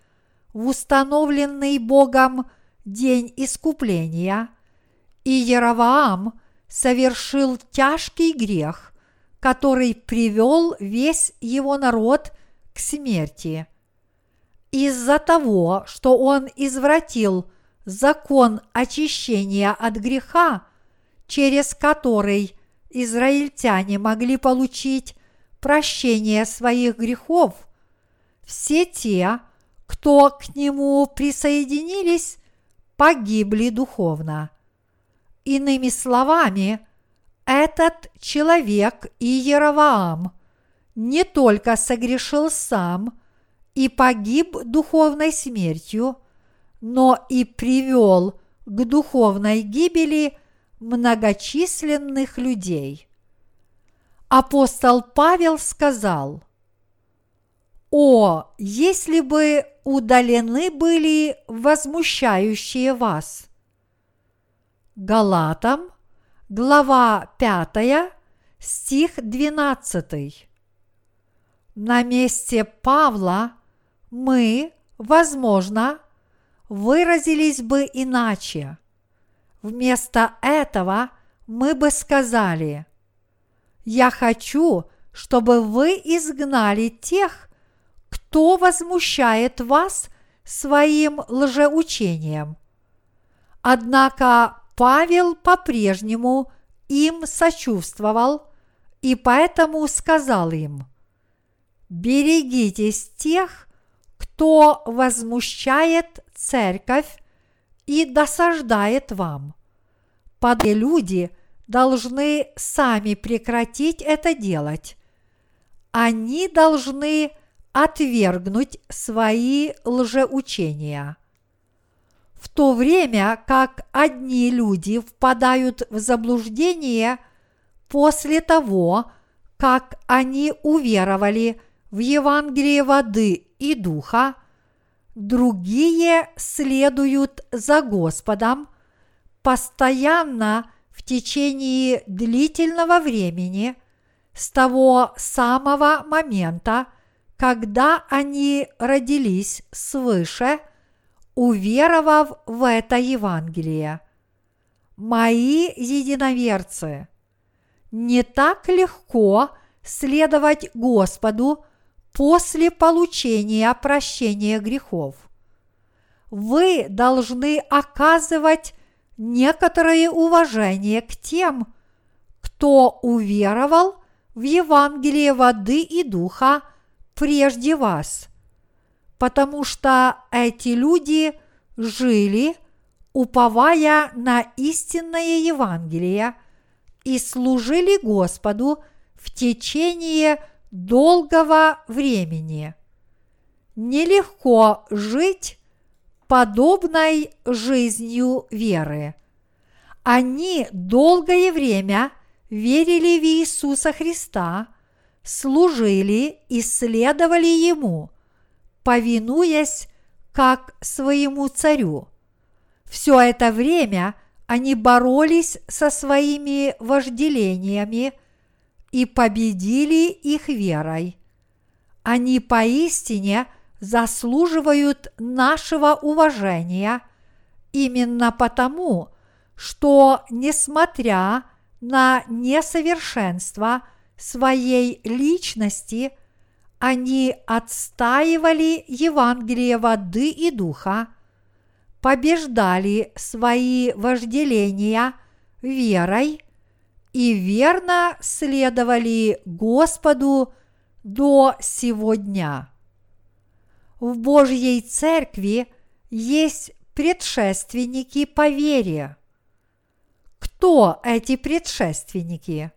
в установленный Богом день искупления, Иераваам совершил тяжкий грех, который привел весь его народ к смерти. Из-за того, что он извратил закон очищения от греха, через который израильтяне могли получить прощение своих грехов, все те, кто к нему присоединились, погибли духовно. Иными словами, этот человек Иераваам не только согрешил сам и погиб духовной смертью, но и привел к духовной гибели многочисленных людей. Апостол Павел сказал, «О, если бы удалены были возмущающие вас!» Галатам, глава 5, стих 12. На месте Павла мы, возможно, выразились бы иначе. Вместо этого мы бы сказали, «Я хочу, чтобы вы изгнали тех, кто возмущает вас своим лжеучением. Однако Павел по-прежнему им сочувствовал и поэтому сказал им, «Берегитесь тех, что возмущает церковь и досаждает вам. Подобные люди должны сами прекратить это делать. Они должны отвергнуть свои лжеучения. В то время как одни люди впадают в заблуждение после того, как они уверовали в Евангелие воды и духа, другие следуют за Господом постоянно в течение длительного времени с того самого момента, когда они родились свыше, уверовав в это Евангелие. Мои единоверцы, не так легко следовать Господу после получения прощения грехов. Вы должны оказывать некоторое уважение к тем, кто уверовал в Евангелие воды и духа прежде вас, потому что эти люди жили, уповая на истинное Евангелие и служили Господу в течение долгого времени. Нелегко жить подобной жизнью веры. Они долгое время верили в Иисуса Христа, служили и следовали Ему, повинуясь как своему царю. Все это время они боролись со своими вожделениями и победили их верой. Они поистине заслуживают нашего уважения именно потому, что, несмотря на несовершенство своей личности, они отстаивали Евангелие воды и духа, побеждали свои вожделения верой и верно следовали Господу до сегодня. В Божьей Церкви есть предшественники по вере. Кто эти предшественники?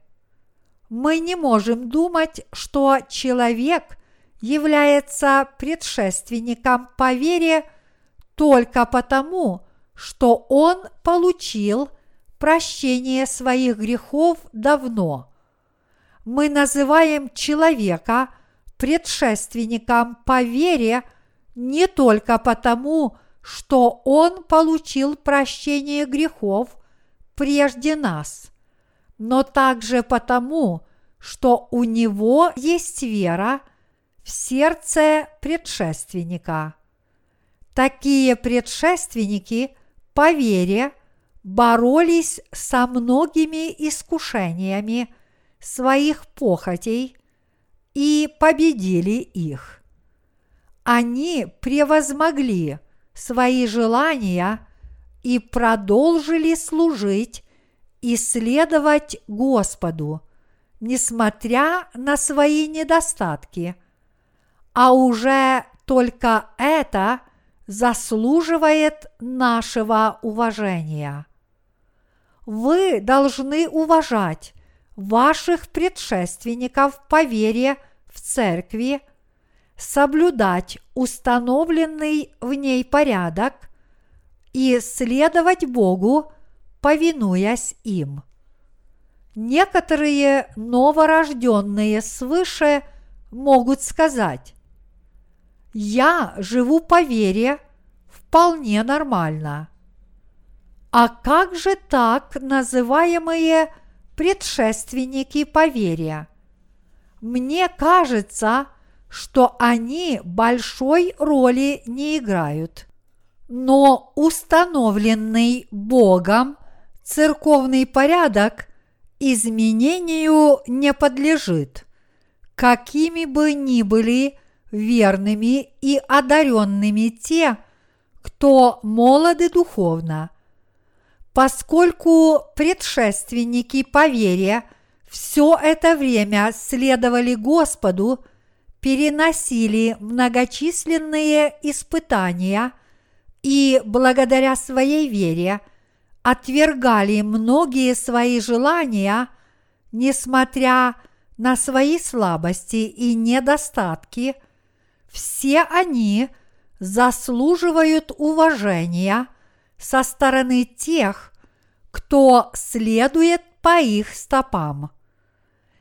Мы не можем думать, что человек является предшественником по вере только потому, что он получил прощение своих грехов давно. Мы называем человека предшественником по вере не только потому, что он получил прощение грехов прежде нас, но также потому, что у него есть вера в сердце предшественника. Такие предшественники по вере боролись со многими искушениями своих похотей и победили их. Они превозмогли свои желания и продолжили служить и следовать Господу, несмотря на свои недостатки, а уже только это заслуживает нашего уважения вы должны уважать ваших предшественников по вере в церкви, соблюдать установленный в ней порядок и следовать Богу, повинуясь им. Некоторые новорожденные свыше могут сказать, «Я живу по вере вполне нормально». А как же так называемые предшественники по вере? Мне кажется, что они большой роли не играют. Но установленный Богом церковный порядок изменению не подлежит, какими бы ни были верными и одаренными те, кто молоды духовно – Поскольку предшественники по вере все это время следовали Господу, переносили многочисленные испытания и благодаря своей вере отвергали многие свои желания, несмотря на свои слабости и недостатки, все они заслуживают уважения со стороны тех, кто следует по их стопам.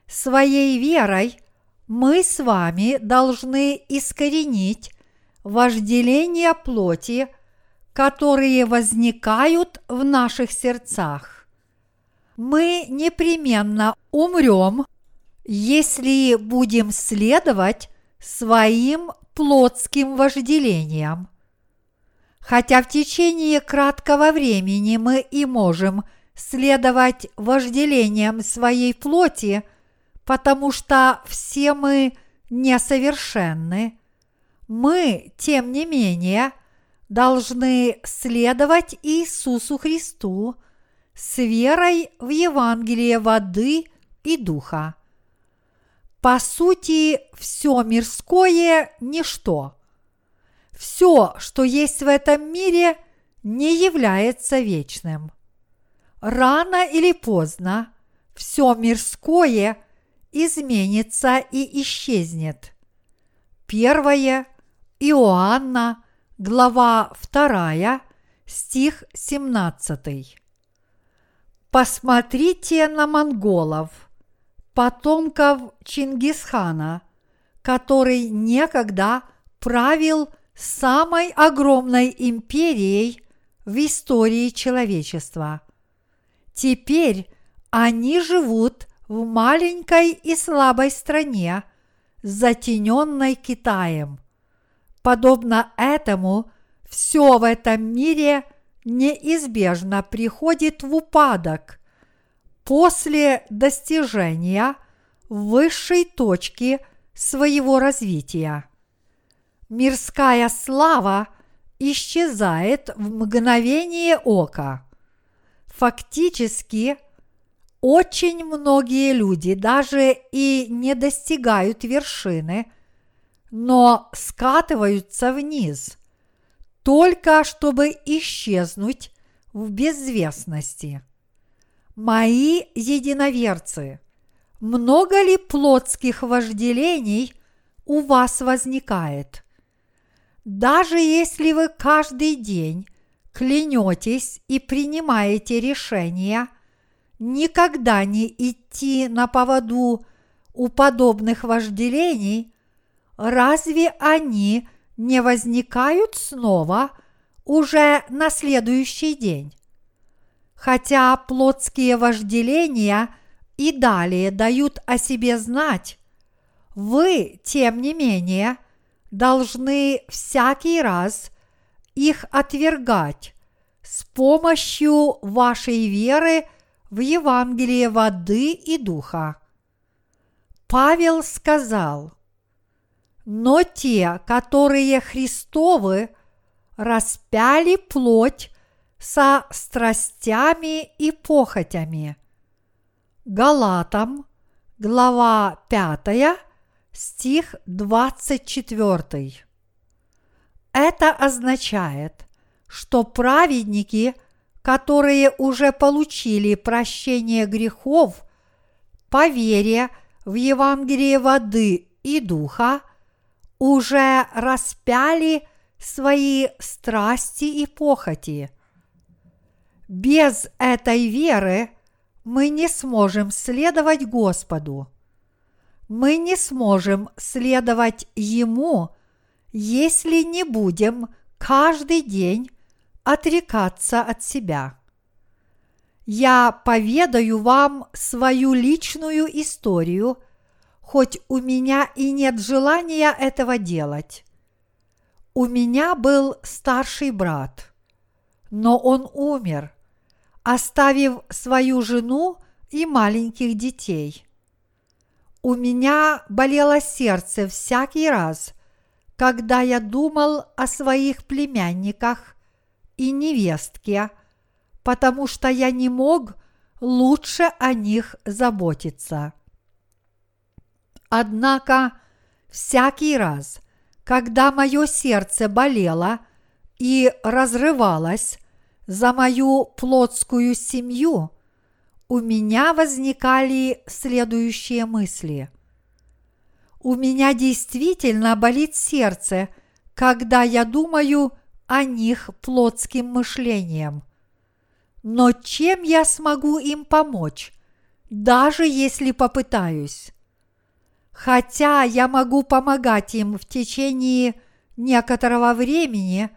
Своей верой мы с вами должны искоренить вожделение плоти, которые возникают в наших сердцах. Мы непременно умрем, если будем следовать своим плотским вожделениям. Хотя в течение краткого времени мы и можем следовать вожделениям своей плоти, потому что все мы несовершенны, мы, тем не менее, должны следовать Иисусу Христу с верой в Евангелие воды и духа. По сути, все мирское – ничто. Все, что есть в этом мире, не является вечным. Рано или поздно все мирское изменится и исчезнет. Первое Иоанна, глава 2, стих 17. Посмотрите на монголов – потомков Чингисхана, который некогда правил самой огромной империей в истории человечества. Теперь они живут в маленькой и слабой стране, затененной Китаем. Подобно этому, все в этом мире неизбежно приходит в упадок – после достижения высшей точки своего развития. Мирская слава исчезает в мгновение ока. Фактически, очень многие люди даже и не достигают вершины, но скатываются вниз, только чтобы исчезнуть в безвестности – Мои единоверцы, много ли плотских вожделений у вас возникает? Даже если вы каждый день клянетесь и принимаете решения никогда не идти на поводу у подобных вожделений, разве они не возникают снова уже на следующий день? Хотя плотские вожделения и далее дают о себе знать, вы, тем не менее, должны всякий раз их отвергать с помощью вашей веры в Евангелие воды и духа. Павел сказал, но те, которые Христовы, распяли плоть со страстями и похотями. Галатам, глава 5, стих 24. Это означает, что праведники, которые уже получили прощение грехов по вере в Евангелие воды и духа, уже распяли свои страсти и похоти – без этой веры мы не сможем следовать Господу. Мы не сможем следовать Ему, если не будем каждый день отрекаться от себя. Я поведаю вам свою личную историю, хоть у меня и нет желания этого делать. У меня был старший брат, но он умер – оставив свою жену и маленьких детей. У меня болело сердце всякий раз, когда я думал о своих племянниках и невестке, потому что я не мог лучше о них заботиться. Однако Всякий раз, когда мое сердце болело и разрывалось за мою плотскую семью, у меня возникали следующие мысли. У меня действительно болит сердце, когда я думаю о них плотским мышлением. Но чем я смогу им помочь, даже если попытаюсь? Хотя я могу помогать им в течение некоторого времени,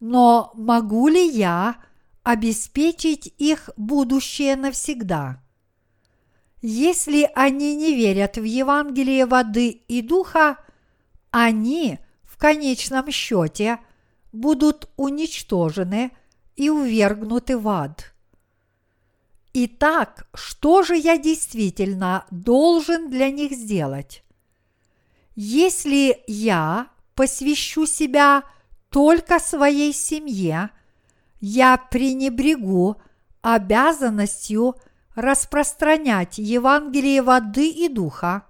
но могу ли я обеспечить их будущее навсегда? Если они не верят в Евангелие воды и духа, они в конечном счете будут уничтожены и увергнуты в ад. Итак, что же я действительно должен для них сделать? Если я посвящу себя только своей семье, я пренебрегу обязанностью распространять Евангелие воды и духа.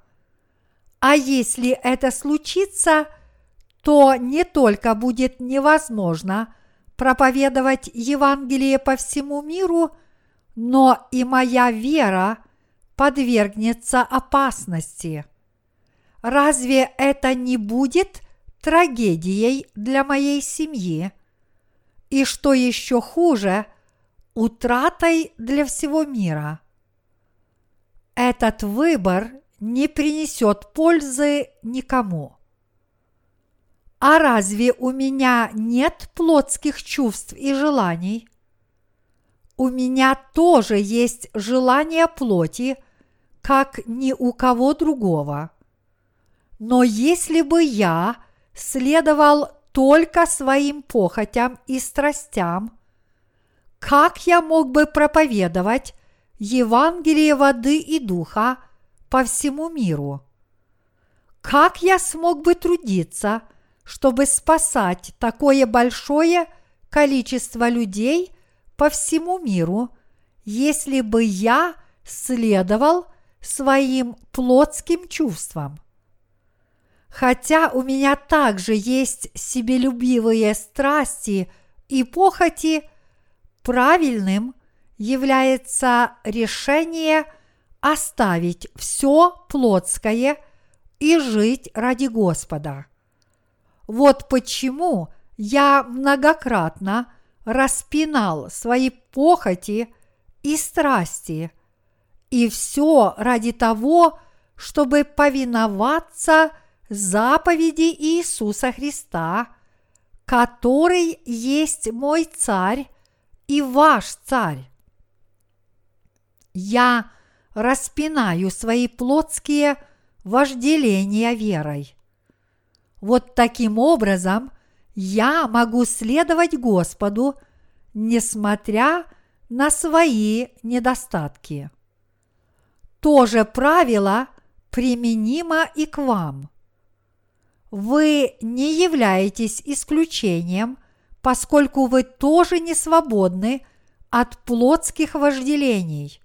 А если это случится, то не только будет невозможно проповедовать Евангелие по всему миру – но и моя вера подвергнется опасности. Разве это не будет трагедией для моей семьи? И что еще хуже, утратой для всего мира? Этот выбор не принесет пользы никому. А разве у меня нет плотских чувств и желаний? у меня тоже есть желание плоти, как ни у кого другого. Но если бы я следовал только своим похотям и страстям, как я мог бы проповедовать Евангелие воды и духа по всему миру? Как я смог бы трудиться, чтобы спасать такое большое количество людей по всему миру, если бы я следовал своим плотским чувствам. Хотя у меня также есть себелюбивые страсти и похоти, правильным является решение оставить все плотское и жить ради Господа. Вот почему я многократно распинал свои похоти и страсти, и все ради того, чтобы повиноваться заповеди Иисуса Христа, который есть мой царь и ваш царь. Я распинаю свои плотские вожделения верой. Вот таким образом я могу следовать Господу, несмотря на свои недостатки. То же правило применимо и к вам. Вы не являетесь исключением, поскольку вы тоже не свободны от плотских вожделений.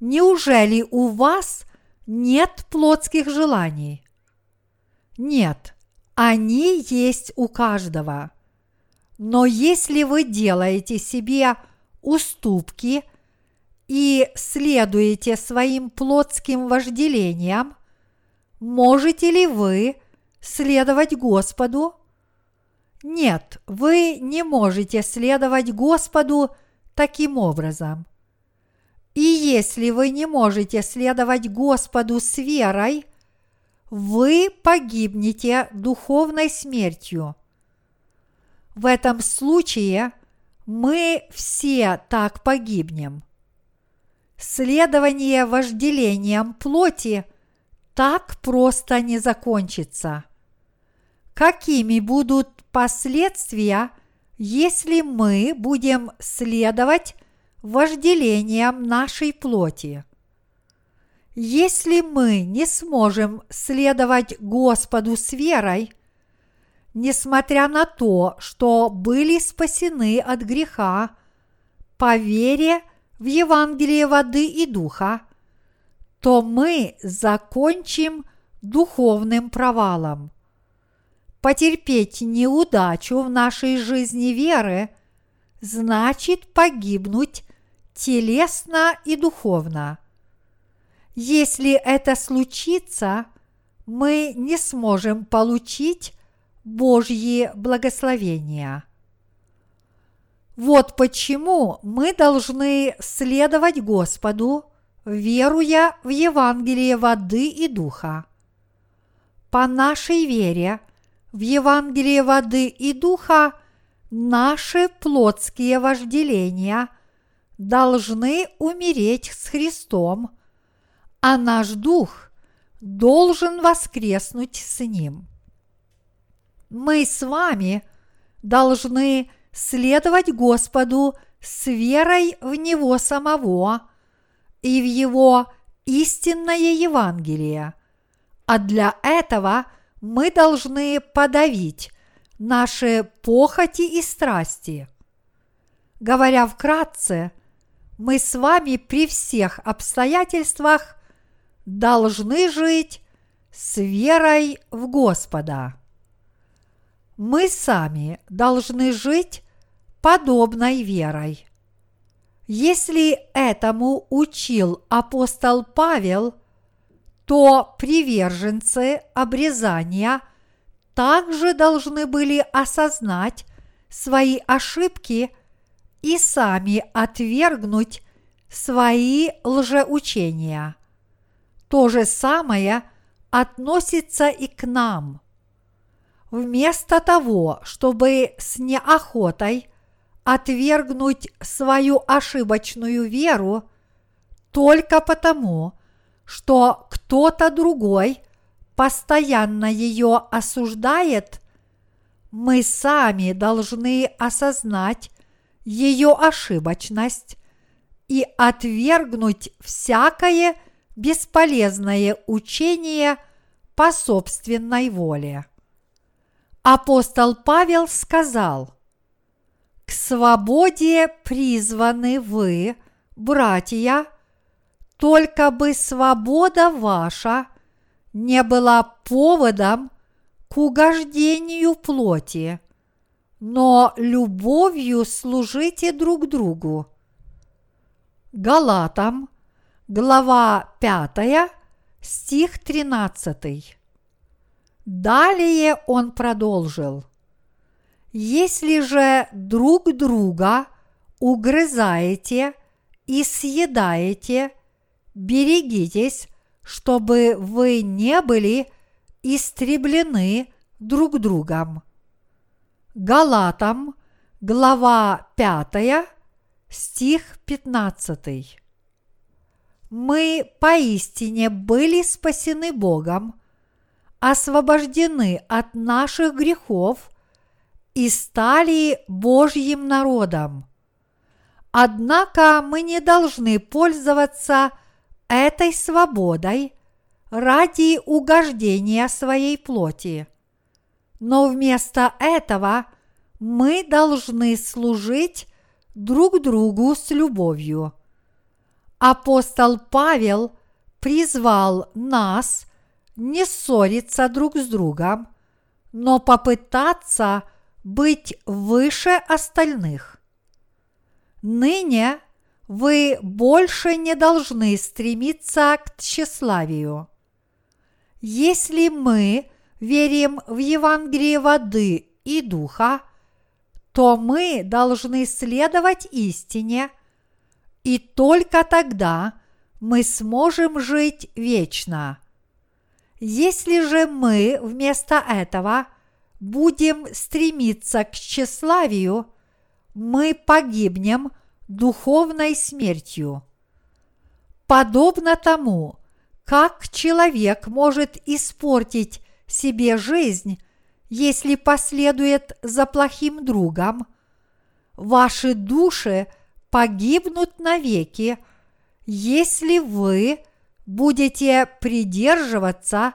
Неужели у вас нет плотских желаний? Нет – они есть у каждого. Но если вы делаете себе уступки и следуете своим плотским вожделениям, можете ли вы следовать Господу? Нет, вы не можете следовать Господу таким образом. И если вы не можете следовать Господу с верой – вы погибнете духовной смертью. В этом случае мы все так погибнем. Следование вожделением плоти так просто не закончится. Какими будут последствия, если мы будем следовать вожделением нашей плоти? Если мы не сможем следовать Господу с верой, несмотря на то, что были спасены от греха по вере в Евангелие воды и духа, то мы закончим духовным провалом. Потерпеть неудачу в нашей жизни веры значит погибнуть телесно и духовно. Если это случится, мы не сможем получить Божьи благословения. Вот почему мы должны следовать Господу, веруя в Евангелие воды и духа. По нашей вере в Евангелие воды и духа наши плотские вожделения должны умереть с Христом, а наш дух должен воскреснуть с Ним. Мы с вами должны следовать Господу с верой в Него самого и в Его истинное Евангелие. А для этого мы должны подавить наши похоти и страсти. Говоря вкратце, мы с вами при всех обстоятельствах должны жить с верой в Господа. Мы сами должны жить подобной верой. Если этому учил апостол Павел, то приверженцы обрезания также должны были осознать свои ошибки и сами отвергнуть свои лжеучения. То же самое относится и к нам – Вместо того, чтобы с неохотой отвергнуть свою ошибочную веру только потому, что кто-то другой постоянно ее осуждает, мы сами должны осознать ее ошибочность и отвергнуть всякое бесполезное учение по собственной воле. Апостол Павел сказал, «К свободе призваны вы, братья, только бы свобода ваша не была поводом к угождению плоти, но любовью служите друг другу. Галатам, глава 5, стих 13. Далее он продолжил. Если же друг друга угрызаете и съедаете, берегитесь, чтобы вы не были истреблены друг другом. Галатам, глава 5, стих 15. Мы поистине были спасены Богом – освобождены от наших грехов и стали Божьим народом. Однако мы не должны пользоваться этой свободой ради угождения своей плоти. Но вместо этого мы должны служить друг другу с любовью. Апостол Павел призвал нас не ссориться друг с другом, но попытаться быть выше остальных. Ныне вы больше не должны стремиться к тщеславию. Если мы верим в Евангелие воды и духа, то мы должны следовать истине, и только тогда мы сможем жить вечно – если же мы вместо этого будем стремиться к тщеславию, мы погибнем духовной смертью. Подобно тому, как человек может испортить себе жизнь, если последует за плохим другом, ваши души погибнут навеки, если вы будете придерживаться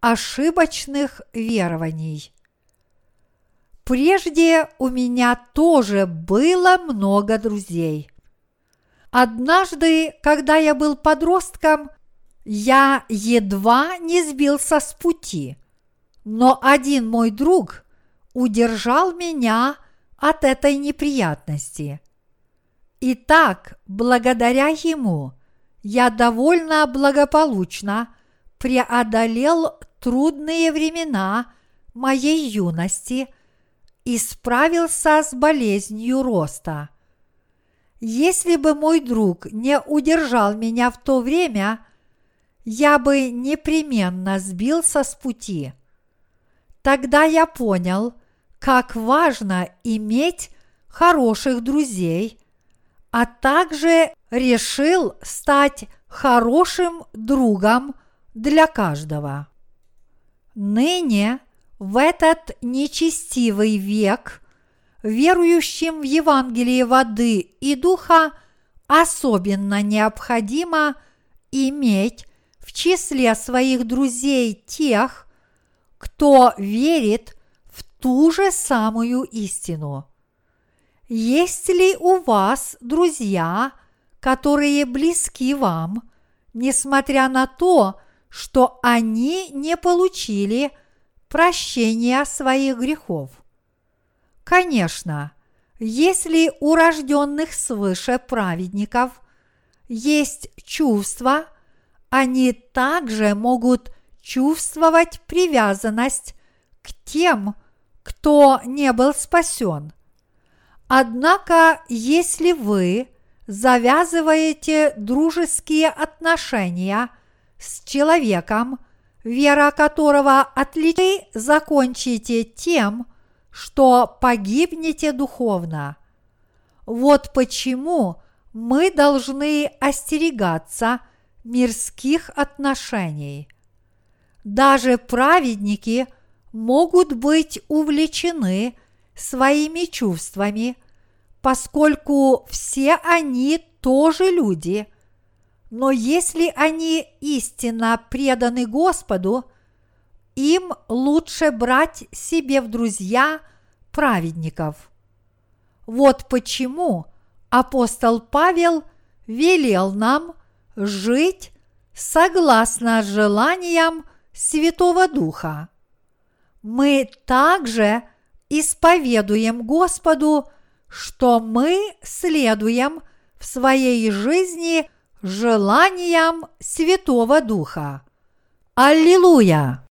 ошибочных верований. Прежде у меня тоже было много друзей. Однажды, когда я был подростком, я едва не сбился с пути, но один мой друг удержал меня от этой неприятности. Итак, благодаря ему я довольно благополучно преодолел трудные времена моей юности и справился с болезнью роста. Если бы мой друг не удержал меня в то время, я бы непременно сбился с пути. Тогда я понял, как важно иметь хороших друзей, а также решил стать хорошим другом для каждого. Ныне, в этот нечестивый век, верующим в Евангелие воды и духа особенно необходимо иметь в числе своих друзей тех, кто верит в ту же самую истину. Есть ли у вас друзья, которые близки вам, несмотря на то, что они не получили прощения своих грехов? Конечно, если у рожденных свыше праведников есть чувства, они также могут чувствовать привязанность к тем, кто не был спасен. Однако, если вы завязываете дружеские отношения с человеком, вера которого отличит, закончите тем, что погибнете духовно. Вот почему мы должны остерегаться мирских отношений. Даже праведники могут быть увлечены своими чувствами, поскольку все они тоже люди. Но если они истинно преданы Господу, им лучше брать себе в друзья праведников. Вот почему апостол Павел велел нам жить согласно желаниям Святого Духа. Мы также исповедуем Господу, что мы следуем в своей жизни желаниям Святого Духа. Аллилуйя!